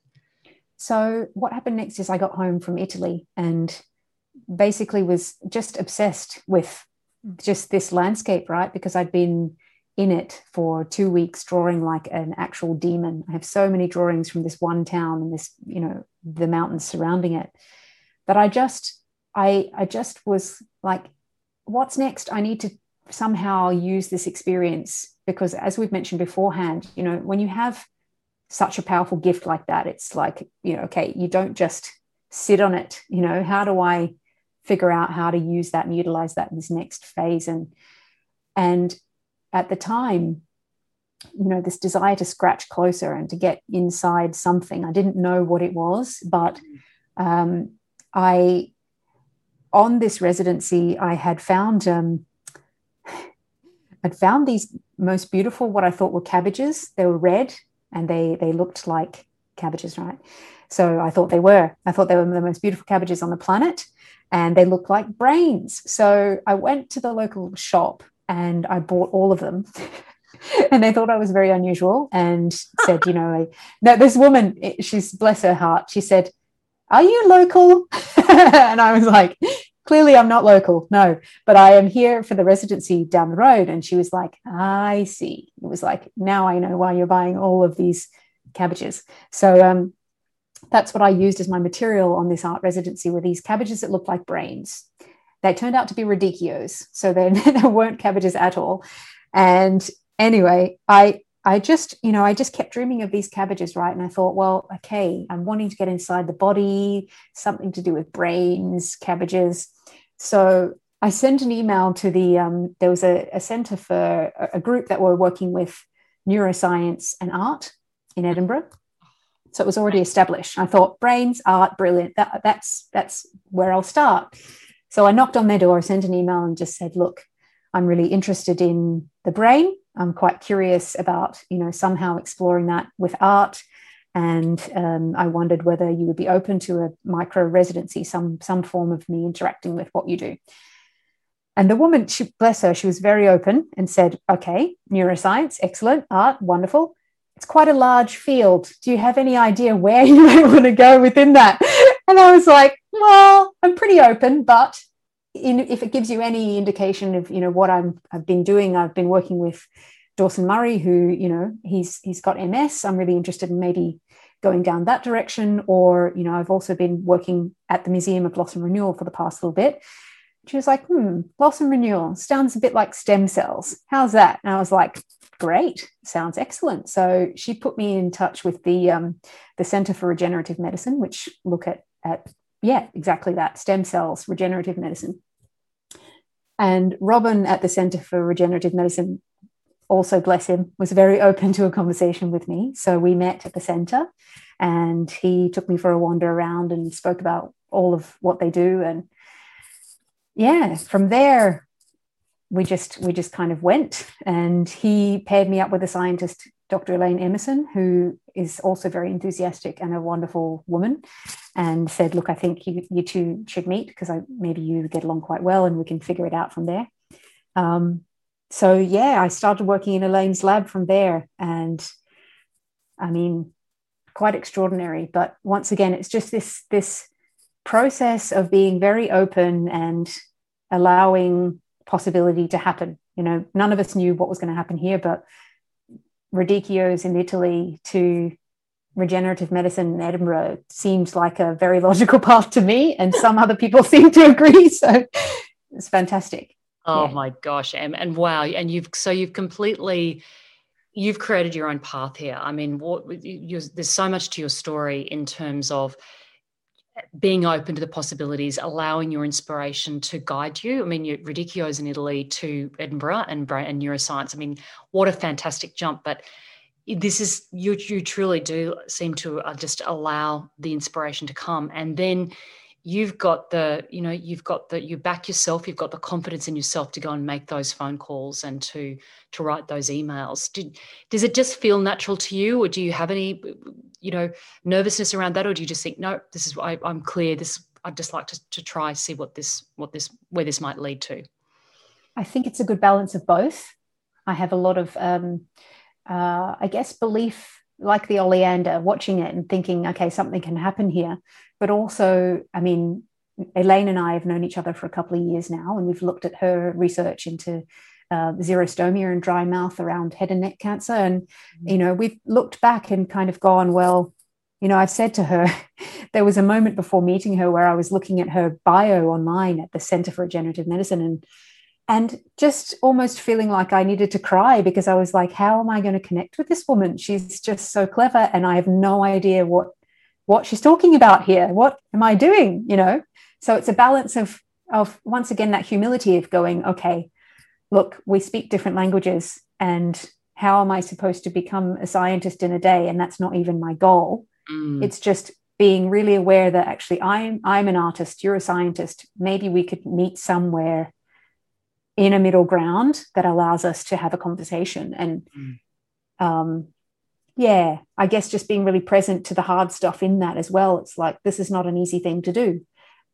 So, what happened next is I got home from Italy and basically was just obsessed with just this landscape, right? Because I'd been in it for two weeks drawing like an actual demon. I have so many drawings from this one town and this, you know, the mountains surrounding it that I just, I, I just was like, what's next? I need to somehow use this experience because as we've mentioned beforehand, you know, when you have such a powerful gift like that, it's like, you know, okay, you don't just sit on it, you know, how do I figure out how to use that and utilize that in this next phase and and at the time you know this desire to scratch closer and to get inside something i didn't know what it was but um, i on this residency i had found um, i'd found these most beautiful what i thought were cabbages. They were red and they they looked like cabbages right? So i thought they were. I thought they were the most beautiful cabbages on the planet and they looked like brains. So I went to the local shop and I bought all of them. and they thought I was very unusual and said, you know, no, this woman, she's bless her heart, she said, Are you local? and I was like, Clearly, I'm not local, no, but I am here for the residency down the road. And she was like, I see. It was like, now I know why you're buying all of these cabbages. So um, that's what I used as my material on this art residency were these cabbages that looked like brains. They turned out to be radicchios, so they, they weren't cabbages at all. And anyway, I I just, you know, I just kept dreaming of these cabbages, right? And I thought, well, okay, I'm wanting to get inside the body, something to do with brains, cabbages. So I sent an email to the, um, there was a, a center for a, a group that were working with neuroscience and art in Edinburgh. So it was already established. I thought brains, art, brilliant. That, that's that's where I'll start. So I knocked on their door, sent an email, and just said, "Look, I'm really interested in the brain. I'm quite curious about you know somehow exploring that with art." And um, I wondered whether you would be open to a micro residency, some some form of me interacting with what you do. And the woman, she, bless her, she was very open and said, "Okay, neuroscience, excellent, art, wonderful it's quite a large field. Do you have any idea where you might want to go within that? And I was like, well, I'm pretty open, but in, if it gives you any indication of you know what I'm I've been doing, I've been working with Dawson Murray, who you know he's he's got MS. I'm really interested in maybe going down that direction, or you know I've also been working at the Museum of Loss and Renewal for the past little bit. She was like, hmm, loss and renewal sounds a bit like stem cells. How's that? And I was like, great sounds excellent so she put me in touch with the um, the center for regenerative medicine which look at at yeah exactly that stem cells regenerative medicine. And robin at the center for regenerative medicine also bless him was very open to a conversation with me. So we met at the center and he took me for a wander around and spoke about all of what they do. And yeah from there we just we just kind of went. And he paired me up with a scientist dr elaine emmerson who is also very enthusiastic and a wonderful woman and said look i think you, you two should meet because maybe you get along quite well and we can figure it out from there um, so yeah i started working in elaine's lab from there and i mean quite extraordinary but once again it's just this this process of being very open and allowing possibility to happen. You know, none of us knew what was going to happen here, but radicchios in Italy to regenerative medicine in Edinburgh seems like a very logical path to me, and some other people seem to agree. So it's fantastic. Oh yeah. my gosh, Em, and wow, and you've so you've completely you've created your own path here. I mean, what there's so much to your story in terms of being open to the possibilities, allowing your inspiration to guide you. I mean, you're Radicchios in Italy to Edinburgh and, and neuroscience. I mean, what a fantastic jump. But this is, you, you truly do seem to uh, just allow the inspiration to come. And then you've got the, you know, you've got the, you back yourself, you've got the confidence in yourself to go and make those phone calls and to, to write those emails. Did, does it just feel natural to you or do you have any you know nervousness around that or do you just think no this is I, i'm clear this i'd just like to, to try see what this what this where this might lead to i think it's a good balance of both. I have a lot of um, uh, i guess belief like the oleander watching it and thinking okay something can happen here but also i mean Elaine and I have known each other for a couple of years now, and we've looked at her research into uh, xerostomia and dry mouth around head and neck cancer. And, you know, we've looked back and kind of gone, well, you know, I've said to her, there was a moment before meeting her where I was looking at her bio online at the Center for Regenerative Medicine and and just almost feeling like I needed to cry because I was like, how am I going to connect with this woman? She's just so clever, and I have no idea what what she's talking about here. What am I doing? You know. So it's a balance of of once again that humility of going, okay, look, we speak different languages, and how am I supposed to become a scientist in a day? And that's not even my goal. Mm. It's just being really aware that actually I'm I'm an artist, you're a scientist. Maybe we could meet somewhere in a middle ground that allows us to have a conversation and mm. um, yeah i guess just being really present to the hard stuff in that as well. It's like this is not an easy thing to do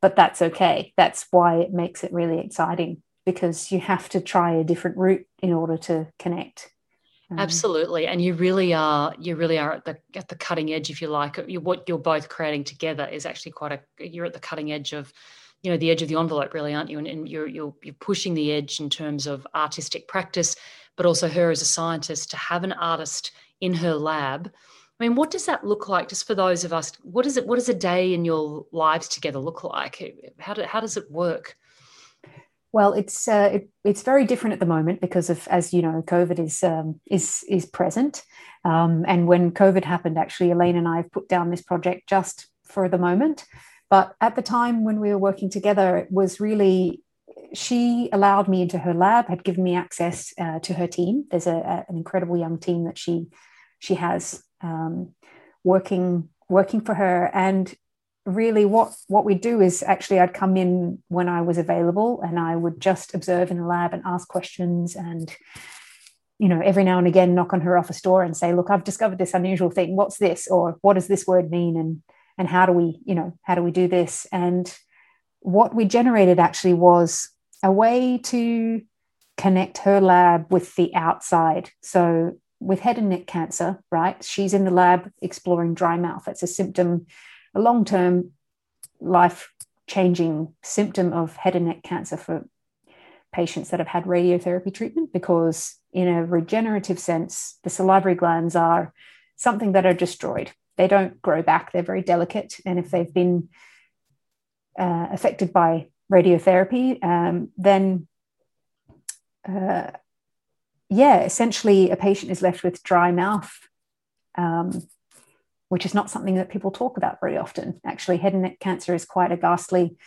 but that's okay. That's why it makes it really exciting because you have to try a different route in order to connect. Um, absolutely. And you really are you really are at the at the cutting edge if you like. You, what you're both creating together is actually quite a you're at the cutting edge of you know the edge of the envelope really aren't you? And, and you're, you're you're pushing the edge in terms of artistic practice but also her as a scientist to have an artist in her lab I mean, what does that look like? Just for those of us, what is it? What does a day in your lives together look like? How do, how does it work? Well, it's uh, it, it's very different at the moment because of, as you know, COVID is um, is is present. Um, and when COVID happened, actually, Elaine and I have put down this project just for the moment. But at the time when we were working together, it was really she allowed me into her lab, had given me access uh, to her team. There's a, a, an incredible young team that she she has um, working working for her, and really what what we do is actually I'd come in when I was available, and I would just observe in the lab and ask questions and you know every now and again knock on her office door and say look i've discovered this unusual thing. What's this? Or what does this word mean? And and how do we you know how do we do this? And what we generated actually was a way to connect her lab with the outside so with head and neck cancer right she's in the lab exploring dry mouth it's a symptom a long-term life changing symptom of head and neck cancer for patients that have had radiotherapy treatment because in a regenerative sense the salivary glands are something that are destroyed they don't grow back. They're very delicate. And if they've been uh, affected by radiotherapy, um, then uh, yeah, essentially a patient is left with dry mouth, um, which is not something that people talk about very often. Actually, head and neck cancer is quite a ghastly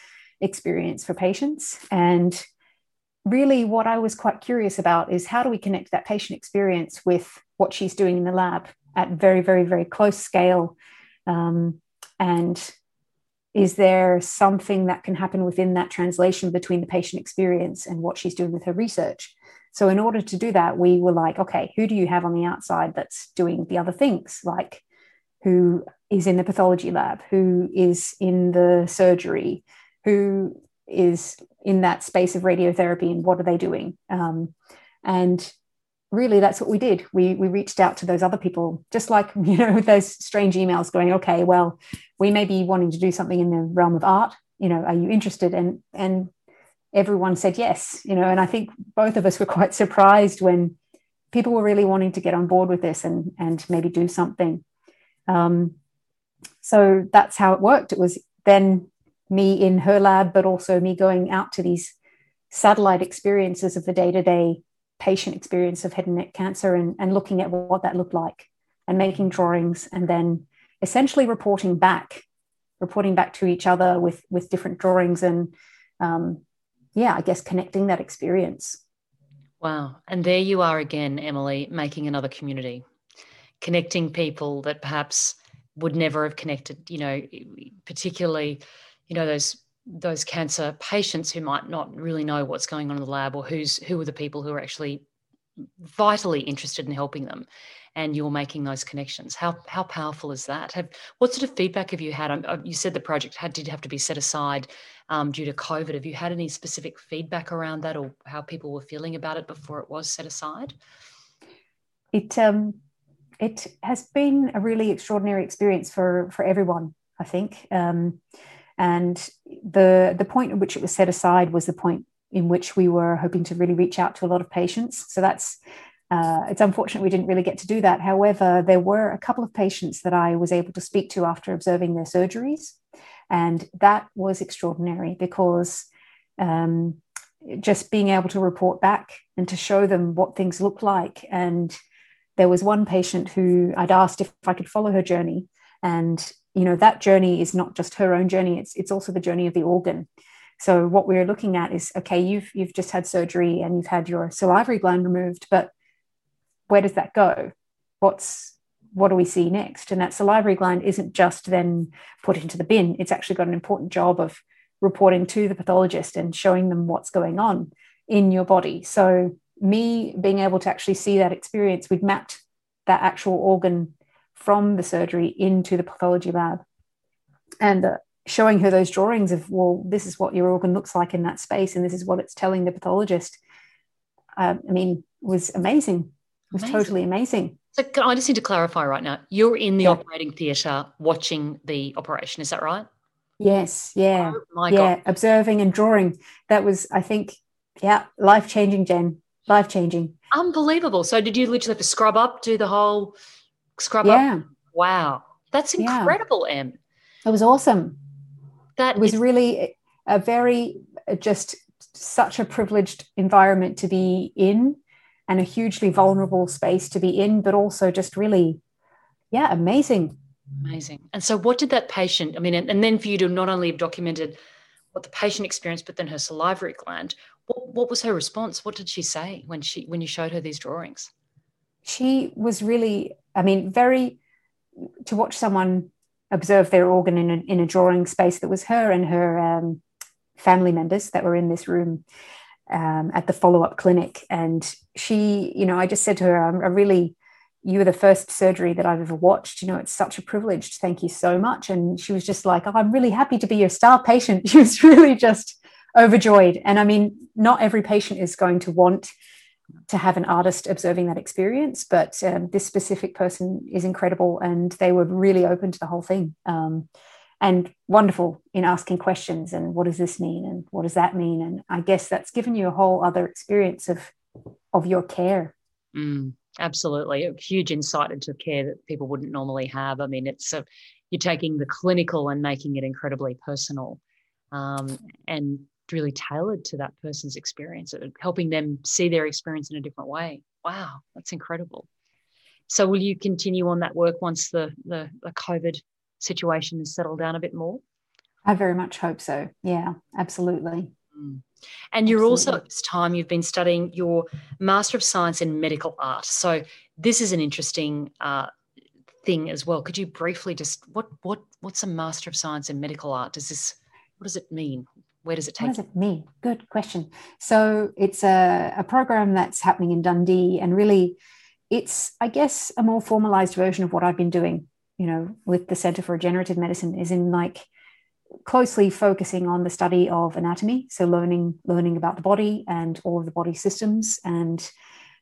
experience for patients. And really, what I was quite curious about is how do we connect that patient experience with what she's doing in the lab? at very, very, very close scale? Um, and is there something that can happen within that translation between the patient experience and what she's doing with her research? So, in order to do that, we were like, okay, who do you have on the outside that's doing the other things? Like, who is in the pathology lab? Who is in the surgery? Who is in that space of radiotherapy and what are they doing? Um, and really that's what we did. We we reached out to those other people just like you know with those strange emails going okay well we may be wanting to do something in the realm of art. You know are you interested? And and everyone said yes you know and i think both of us were quite surprised when people were really wanting to get on board with this and and maybe do something. Um, so that's how it worked. It was then me in her lab but also me going out to these satellite experiences of the day-to-day patient experience of head and neck cancer and, and looking at what that looked like and making drawings and then essentially reporting back reporting back to each other with with different drawings and um, yeah i guess connecting that experience. Wow. And there you are again emily making another community connecting people that perhaps would never have connected you know particularly you know those those cancer patients who might not really know what's going on in the lab or who's who are the people who are actually vitally interested in helping them and you're making those connections. How how powerful is that? Have what sort of feedback have you had? You said the project had did have to be set aside um, due to covid. Have you had any specific feedback around that or how people were feeling about it before it was set aside? It um it has been a really extraordinary experience for for everyone i think. Um And the, the point at which it was set aside was the point in which we were hoping to really reach out to a lot of patients. So that's uh, it's unfortunate we didn't really get to do that. However, there were a couple of patients that I was able to speak to after observing their surgeries. And that was extraordinary because um, just being able to report back and to show them what things looked like. And there was one patient who I'd asked if I could follow her journey. And, you know, that journey is not just her own journey, it's, it's also the journey of the organ. So what we're looking at is okay, you've you've just had surgery and you've had your salivary gland removed, but where does that go? What's what do we see next? And that salivary gland isn't just then put into the bin. It's actually got an important job of reporting to the pathologist and showing them what's going on in your body. So me being able to actually see that experience, we'd mapped that actual organ from the surgery into the pathology lab. And uh, showing her those drawings of, well, this is what your organ looks like in that space, and this is what it's telling the pathologist. Uh, I mean, was amazing It was amazing. totally amazing. So I just need to clarify right now. You're in the yeah. operating theatre watching the operation, is that right? Yes, yeah. Oh my yeah, God. observing and drawing. That was, I think, yeah, life changing, Jen. Life changing. Unbelievable. So did you literally have to scrub up, do the whole scrub yeah. up? Wow. That's incredible, yeah. Em. It was awesome. That it was is- really a very uh, just such a privileged environment to be in and a hugely vulnerable space to be in, but also just really, yeah, amazing. Amazing. And so, what did that patient, I mean, and, and then for you to not only have documented what the patient experienced, but then her salivary gland, what, what was her response? What did she say when she when you showed her these drawings? She was really, I mean, very to watch someone observe their organ in a, in a drawing space that was her and her um, family members that were in this room um, at the follow up clinic. And she, you know, I just said to her, I really, you were the first surgery that I've ever watched. You know, it's such a privilege. Thank you so much. And she was just like, oh, I'm really happy to be your star patient. She was really just overjoyed. And I mean, not every patient is going to want to have an artist observing that experience, but um, this specific person is incredible and they were really open to the whole thing. Um, and wonderful in asking questions and what does this mean and what does that mean? And i guess that's given you a whole other experience of of your care. Mm, absolutely. A huge insight into care that people wouldn't normally have. I mean it's a, you're taking the clinical and making it incredibly personal. Um, and really tailored to that person's experience helping them see their experience in a different way wow that's incredible so will you continue on that work once the the, the covid situation has settled down a bit more? I very much hope so. Yeah, absolutely. Mm. And you're absolutely. also at this time you've been studying your Master of Science in Medical Art. So this is an interesting uh, thing as well. Could you briefly just what what what's a Master of Science in Medical Art? Does this what does it mean? Where does it take? What does it mean? Good question. So it's a, a program that's happening in Dundee, and really, it's I guess a more formalized version of what I've been doing you know, with the Center for Regenerative Medicine is in like closely focusing on the study of anatomy, so learning learning about the body and all of the body systems, and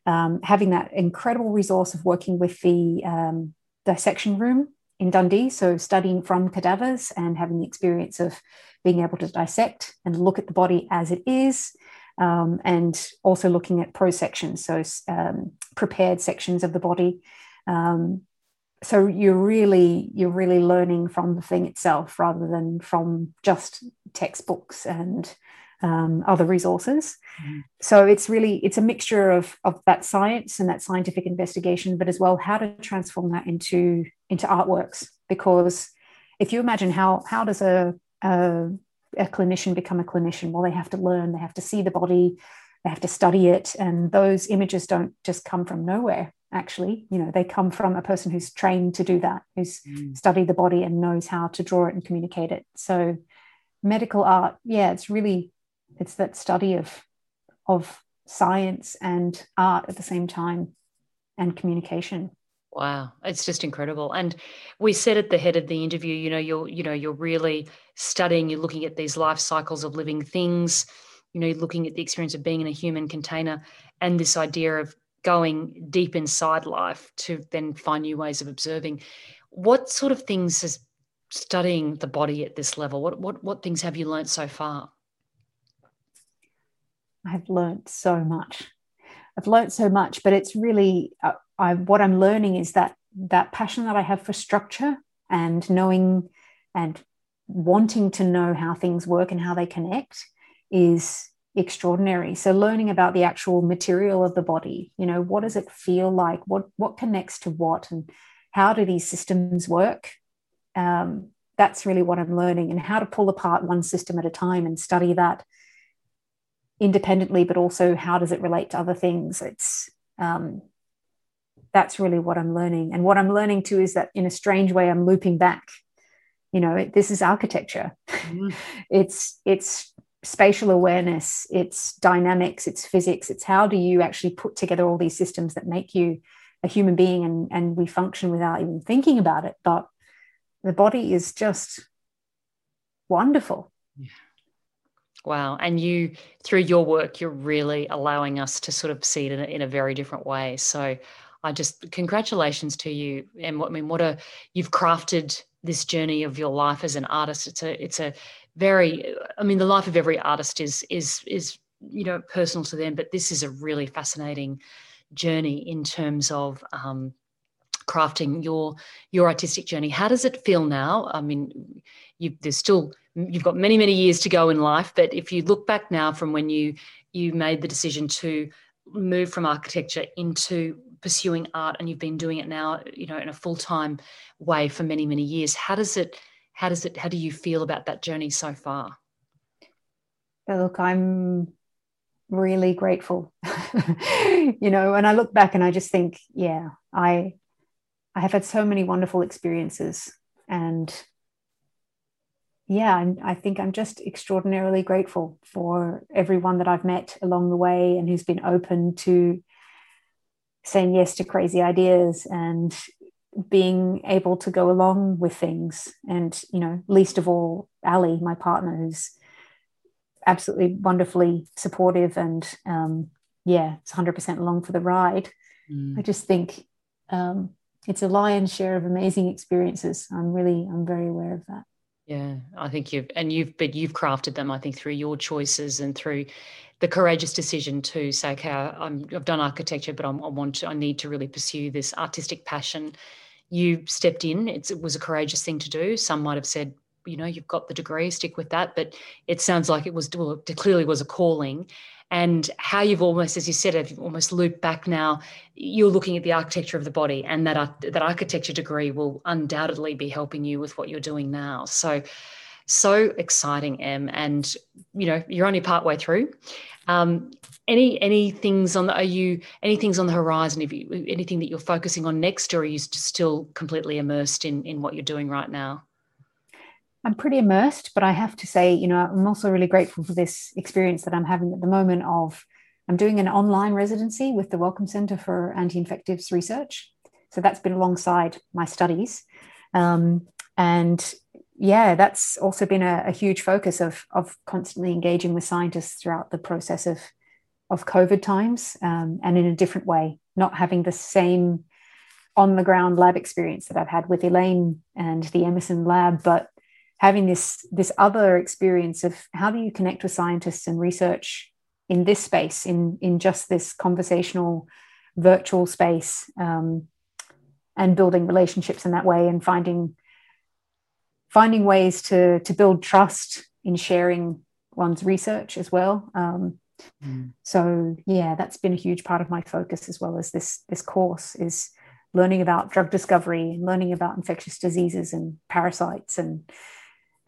um, having that incredible resource of working with the um, dissection room in Dundee, so studying from cadavers and having the experience of being able to dissect and look at the body as it is. Um, and also looking at prosections, so um, prepared sections of the body, um, so you're really you're really learning from the thing itself rather than from just textbooks and um, other resources. Mm. so it's really it's a mixture of of that science and that scientific investigation but as well how to transform that into into artworks. Because if you imagine how how does a, a a clinician become a clinician? Well they have to learn they have to see the body they have to study it and those images don't just come from nowhere actually. You know they come from a person who's trained to do that who's mm. studied the body and knows how to draw it and communicate it. So medical art yeah it's really it's that study of of science and art at the same time and communication wow it's just incredible and we said at the head of the interview you know you're you know you're really studying you're looking at these life cycles of living things you know you're looking at the experience of being in a human container and this idea of going deep inside life to then find new ways of observing. What sort of things is studying the body at this level? What what what things have you learned so far? I've learned so much. I've learned so much, but it's really uh, I, what I'm learning is that that passion that I have for structure and knowing and wanting to know how things work and how they connect is extraordinary. So learning about the actual material of the body you know what does it feel like? What what connects to what and how do these systems work? Um, that's really what i'm learning and how to pull apart one system at a time and study that independently but also how does it relate to other things it's um, that's really what i'm learning and what i'm learning too is that in a strange way i'm looping back you know this is architecture mm. it's it's spatial awareness, it's dynamics, it's physics, it's how do you actually put together all these systems that make you a human being and, and we function without even thinking about it. But the body is just wonderful. Yeah. Wow. And you, through your work, you're really allowing us to sort of see it in a, in a very different way. So I just, congratulations to you. And what, I mean, what a, you've crafted this journey of your life as an artist. It's a, it's a very i mean the life of every artist is is is you know personal to them but this is a really fascinating journey in terms of um, crafting your your artistic journey how does it feel now i mean you there's still you've got many many years to go in life but if you look back now from when you you made the decision to move from architecture into pursuing art and you've been doing it now you know in a full-time way for many many years how does it how does it how do you feel about that journey so far? Look i'm really grateful. You know and i look back and i just think yeah i i have had so many wonderful experiences and yeah I'm, i think i'm just extraordinarily grateful for everyone that i've met along the way and who's been open to saying yes to crazy ideas and being able to go along with things. And you know least of all ali my partner who's absolutely wonderfully supportive and um, yeah it's 100% along for the ride. Mm. i just think um, it's a lion's share of amazing experiences. I'm really i'm very aware of that yeah i think you've and you've but you've crafted them i think through your choices and through the courageous decision to say okay i have done architecture but I'm, i want to i need to really pursue this artistic passion you stepped in. It's, it was a courageous thing to do. Some might have said, you know, you've got the degree, stick with that. But it sounds like it was well, it clearly was a calling. And how you've almost, as you said, have almost looped back now. You're looking at the architecture of the body, and that that architecture degree will undoubtedly be helping you with what you're doing now. So, so exciting, Em. And you know, you're only part way through. Um, any any things on the are you any things on the horizon if you anything that you're focusing on next or are you still completely immersed in in what you're doing right now i'm pretty immersed but i have to say you know i'm also really grateful for this experience that i'm having at the moment of i'm doing an online residency with the wellcome center for anti-infectives research. So that's been alongside my studies. Um, and yeah, that's also been a, a, huge focus of, of constantly engaging with scientists throughout the process of, of COVID times um, and in a different way, not having the same on the ground lab experience that I've had with Elaine and the Emmerson lab, but having this, this other experience of how do you connect with scientists and research in this space, in, in just this conversational virtual space, um, and building relationships in that way and finding finding ways to to build trust in sharing one's research as well. Um, mm. So yeah, that's been a huge part of my focus as well as this this course is learning about drug discovery and learning about infectious diseases and parasites and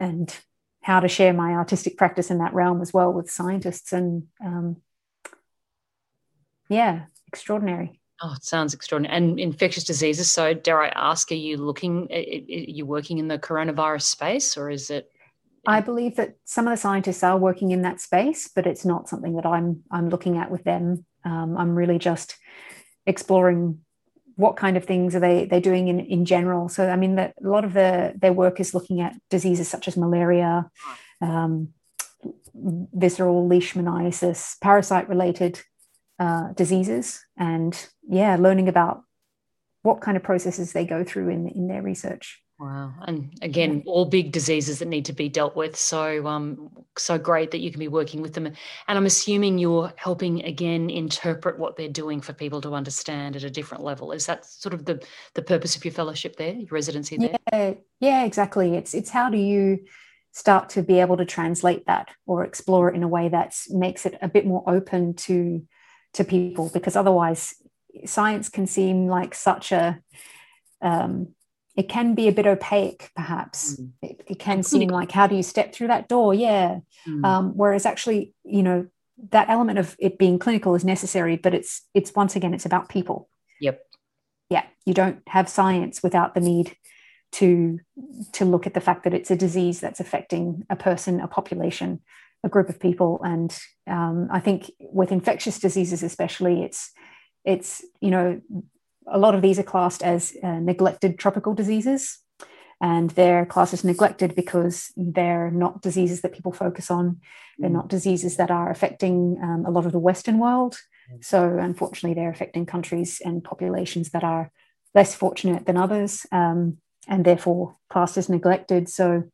and how to share my artistic practice in that realm as well with scientists and um, yeah, extraordinary. Oh, it sounds extraordinary. And infectious diseases. So, dare I ask, are you looking, are you working in the coronavirus space or is it? I believe that some of the scientists are working in that space, but it's not something that I'm I'm looking at with them. Um, I'm really just exploring what kind of things are they they're doing in, in general. So I mean that a lot of the their work is looking at diseases such as malaria, um, visceral leishmaniasis, parasite related uh, diseases and yeah learning about what kind of processes they go through in, in their research Wow. And again, all big diseases that need to be dealt with. So um so great that you can be working with them. And I'm assuming you're helping again interpret what they're doing for people to understand at a different level. Is that sort of the the purpose of your fellowship there, your residency there? Yeah, yeah, exactly. It's it's how do you start to be able to translate that or explore it in a way that makes it a bit more open to to people because otherwise science can seem like such a um, it can be a bit opaque perhaps. Mm. it, it, can seem like how do you step through that door? Yeah. Mm. um, whereas actually you know that element of it being clinical is necessary but it's it's once again it's about people. Yep. Yeah you don't have science without the need to to look at the fact that it's a disease that's affecting a person a population a group of people. And um, i think with infectious diseases especially it's it's you know a lot of these are classed as uh, neglected tropical diseases. And they're classed as neglected because they're not diseases that people focus on. They're mm. not diseases that are affecting um, a lot of the Western world. Mm. So, unfortunately, they're affecting countries and populations that are less fortunate than others um, and therefore classed as neglected. So,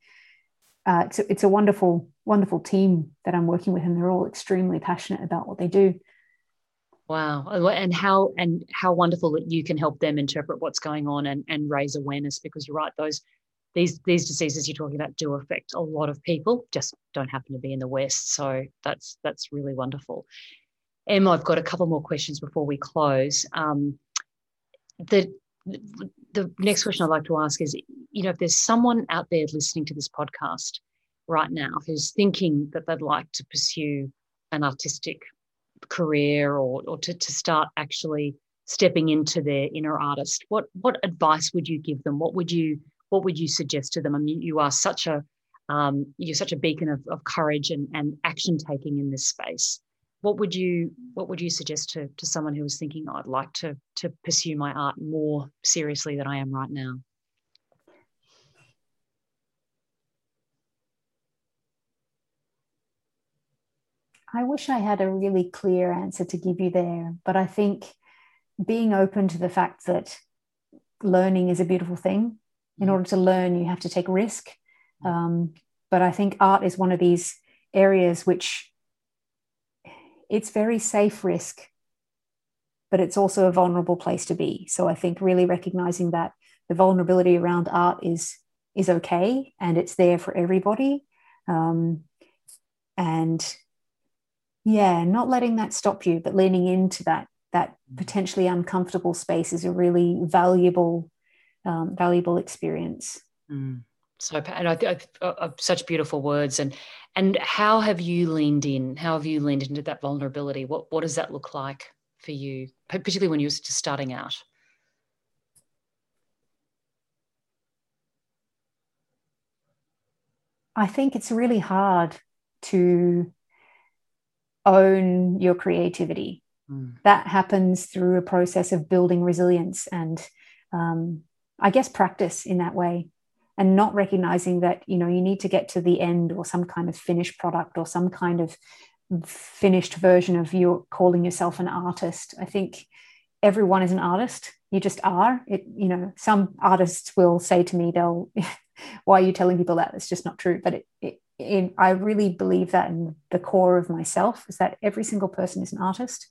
uh, it's, a, it's a wonderful, wonderful team that I'm working with, and they're all extremely passionate about what they do. Wow. And how and how wonderful that you can help them interpret what's going on and, and raise awareness because you're right, those these these diseases you're talking about do affect a lot of people, just don't happen to be in the West. So that's that's really wonderful. Emma, I've got a couple more questions before we close. Um, the the next question I'd like to ask is, you know, if there's someone out there listening to this podcast right now who's thinking that they'd like to pursue an artistic career or, or to, to start actually stepping into their inner artist what what advice would you give them? What would you what would you suggest to them? I mean you are such a um, you're such a beacon of, of courage and, and action taking in this space. What would you what would you suggest to, to someone who was thinking oh, i'd like to to pursue my art more seriously than i am right now I wish I had a really clear answer to give you there, but I think being open to the fact that learning is a beautiful thing. In mm. order to learn, you have to take risk. Mm. Um, but I think art is one of these areas which it's very safe risk, but it's also a vulnerable place to be. So I think really recognizing that the vulnerability around art is is okay and it's there for everybody. Um, and yeah not letting that stop you but leaning into that that mm. potentially uncomfortable space is a really valuable um, valuable experience. Mm. so and I, I, I, uh, such beautiful words. And and how have you leaned in? How have you leaned into that vulnerability? What what does that look like for you particularly when you're just starting out? I think it's really hard to own your creativity. Mm. That happens through a process of building resilience and um, I guess practice in that way and not recognizing that you know you need to get to the end or some kind of finished product or some kind of finished version of you calling yourself an artist. I think everyone is an artist. You just are. It you know some artists will say to me they'll why are you telling people that? It's just not true. But it, it in, I really believe that in the core of myself is that every single person is an artist,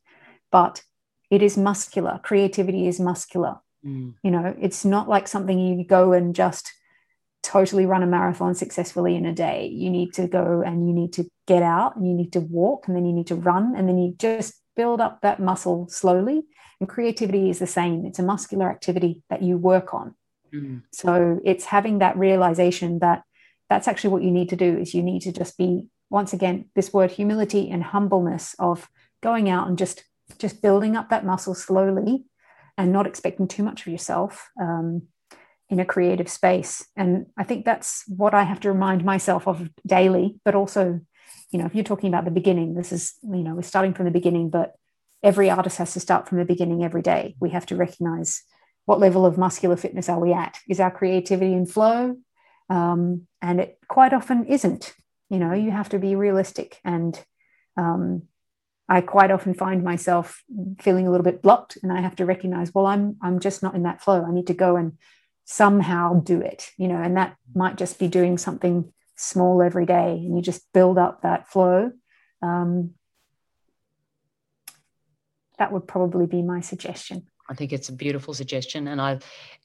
but it is muscular. Creativity is muscular. Mm. You know, it's not like something you go and just totally run a marathon successfully in a day. You need to go and you need to get out and you need to walk and then you need to run and then you just build up that muscle slowly. And creativity is the same. It's a muscular activity that you work on. Mm. So it's having that realization that that's actually what you need to do is you need to just be once again this word humility and humbleness of going out and just just building up that muscle slowly and not expecting too much of yourself um, in a creative space. And i think that's what i have to remind myself of daily but also you know if you're talking about the beginning this is you know we're starting from the beginning but every artist has to start from the beginning every day. We have to recognize what level of muscular fitness are we at? Is our creativity in flow um, and it quite often isn't you know you have to be realistic and um, i quite often find myself feeling a little bit blocked and i have to recognize well i'm i'm just not in that flow i need to go and somehow do it, you know, and that might just be doing something small every day and you just build up that flow. Um, that would probably be my suggestion. I think it's a beautiful suggestion, and I,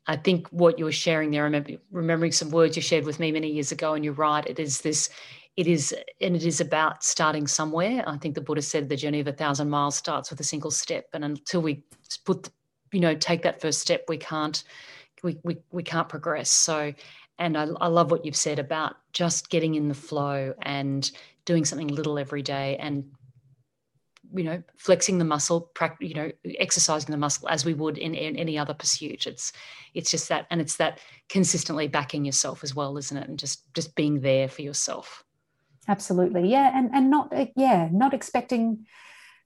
I think what you're sharing there. I remember remembering some words you shared with me many years ago, and you're right. It is this, it is, and it is about starting somewhere. I think the Buddha said the journey of a thousand miles starts with a single step, and until we put, you know, take that first step, we can't, we we we can't progress. So, and I, I love what you've said about just getting in the flow and doing something little every day and you know flexing the muscle you know exercising the muscle as we would in, in, any other pursuit. It's it's just that and it's that consistently backing yourself as well isn't it? And just just being there for yourself. Absolutely. Yeah. And and not uh, yeah not expecting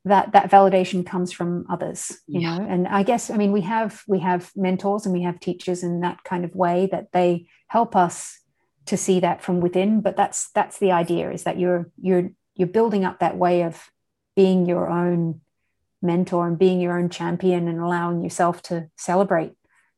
that that validation comes from others you yeah. know? And i guess i mean we have we have mentors and we have teachers in that kind of way that they help us to see that from within. But that's that's the idea is that you're you're you're building up that way of being your own mentor and being your own champion and allowing yourself to celebrate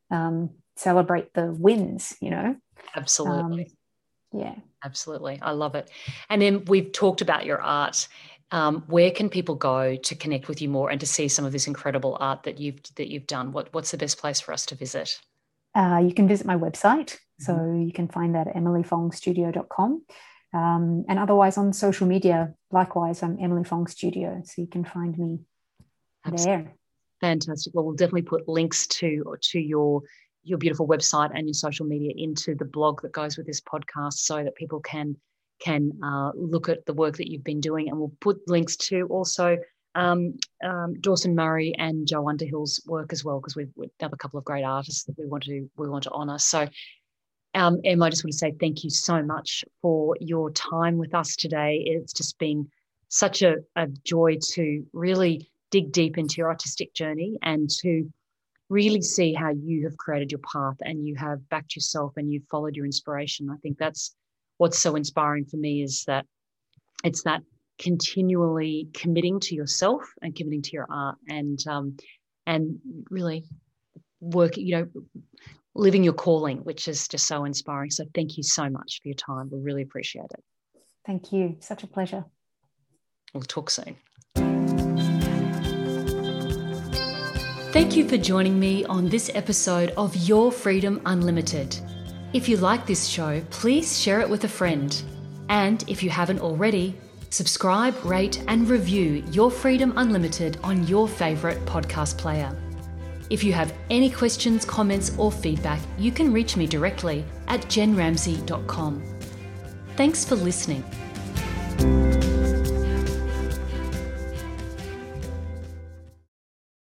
um, celebrate the wins you know? Absolutely. Um, yeah. Absolutely. I love it. And then we've talked about your art. Um, where can people go to connect with you more and to see some of this incredible art that you've that you've done? What, what's the best place for us to visit? Uh, you can visit my website. So mm-hmm. you can find that at emilyfongstudio.com um, and otherwise on social media, likewise, I'm Emily Fong Studio. So you can find me Absolutely. there. Fantastic. Well, we'll definitely put links to to your your beautiful website and your social media into the blog that goes with this podcast, so that people can can uh, look at the work that you've been doing. And we'll put links to also um, um, Dawson Murray and Joe Underhill's work as well, because we have a couple of great artists that we want to we want to honour. So um, Em, I just want to say thank you so much for your time with us today. It's just been such a, a joy to really dig deep into your artistic journey and to really see how you have created your path and you have backed yourself and you've followed your inspiration. I think that's what's so inspiring for me is that it's that continually committing to yourself and committing to your art and um, and really working, you know, living your calling, which is just so inspiring. So thank you so much for your time. We really appreciate it. Thank you. Such a pleasure. We'll talk soon. Thank you for joining me on this episode of Your Freedom Unlimited. If you like this show, please share it with a friend. And if you haven't already, subscribe, rate, and review Your Freedom Unlimited on your favourite podcast player. If you have any questions, comments, or feedback, you can reach me directly at jenramsey.com. Thanks for listening.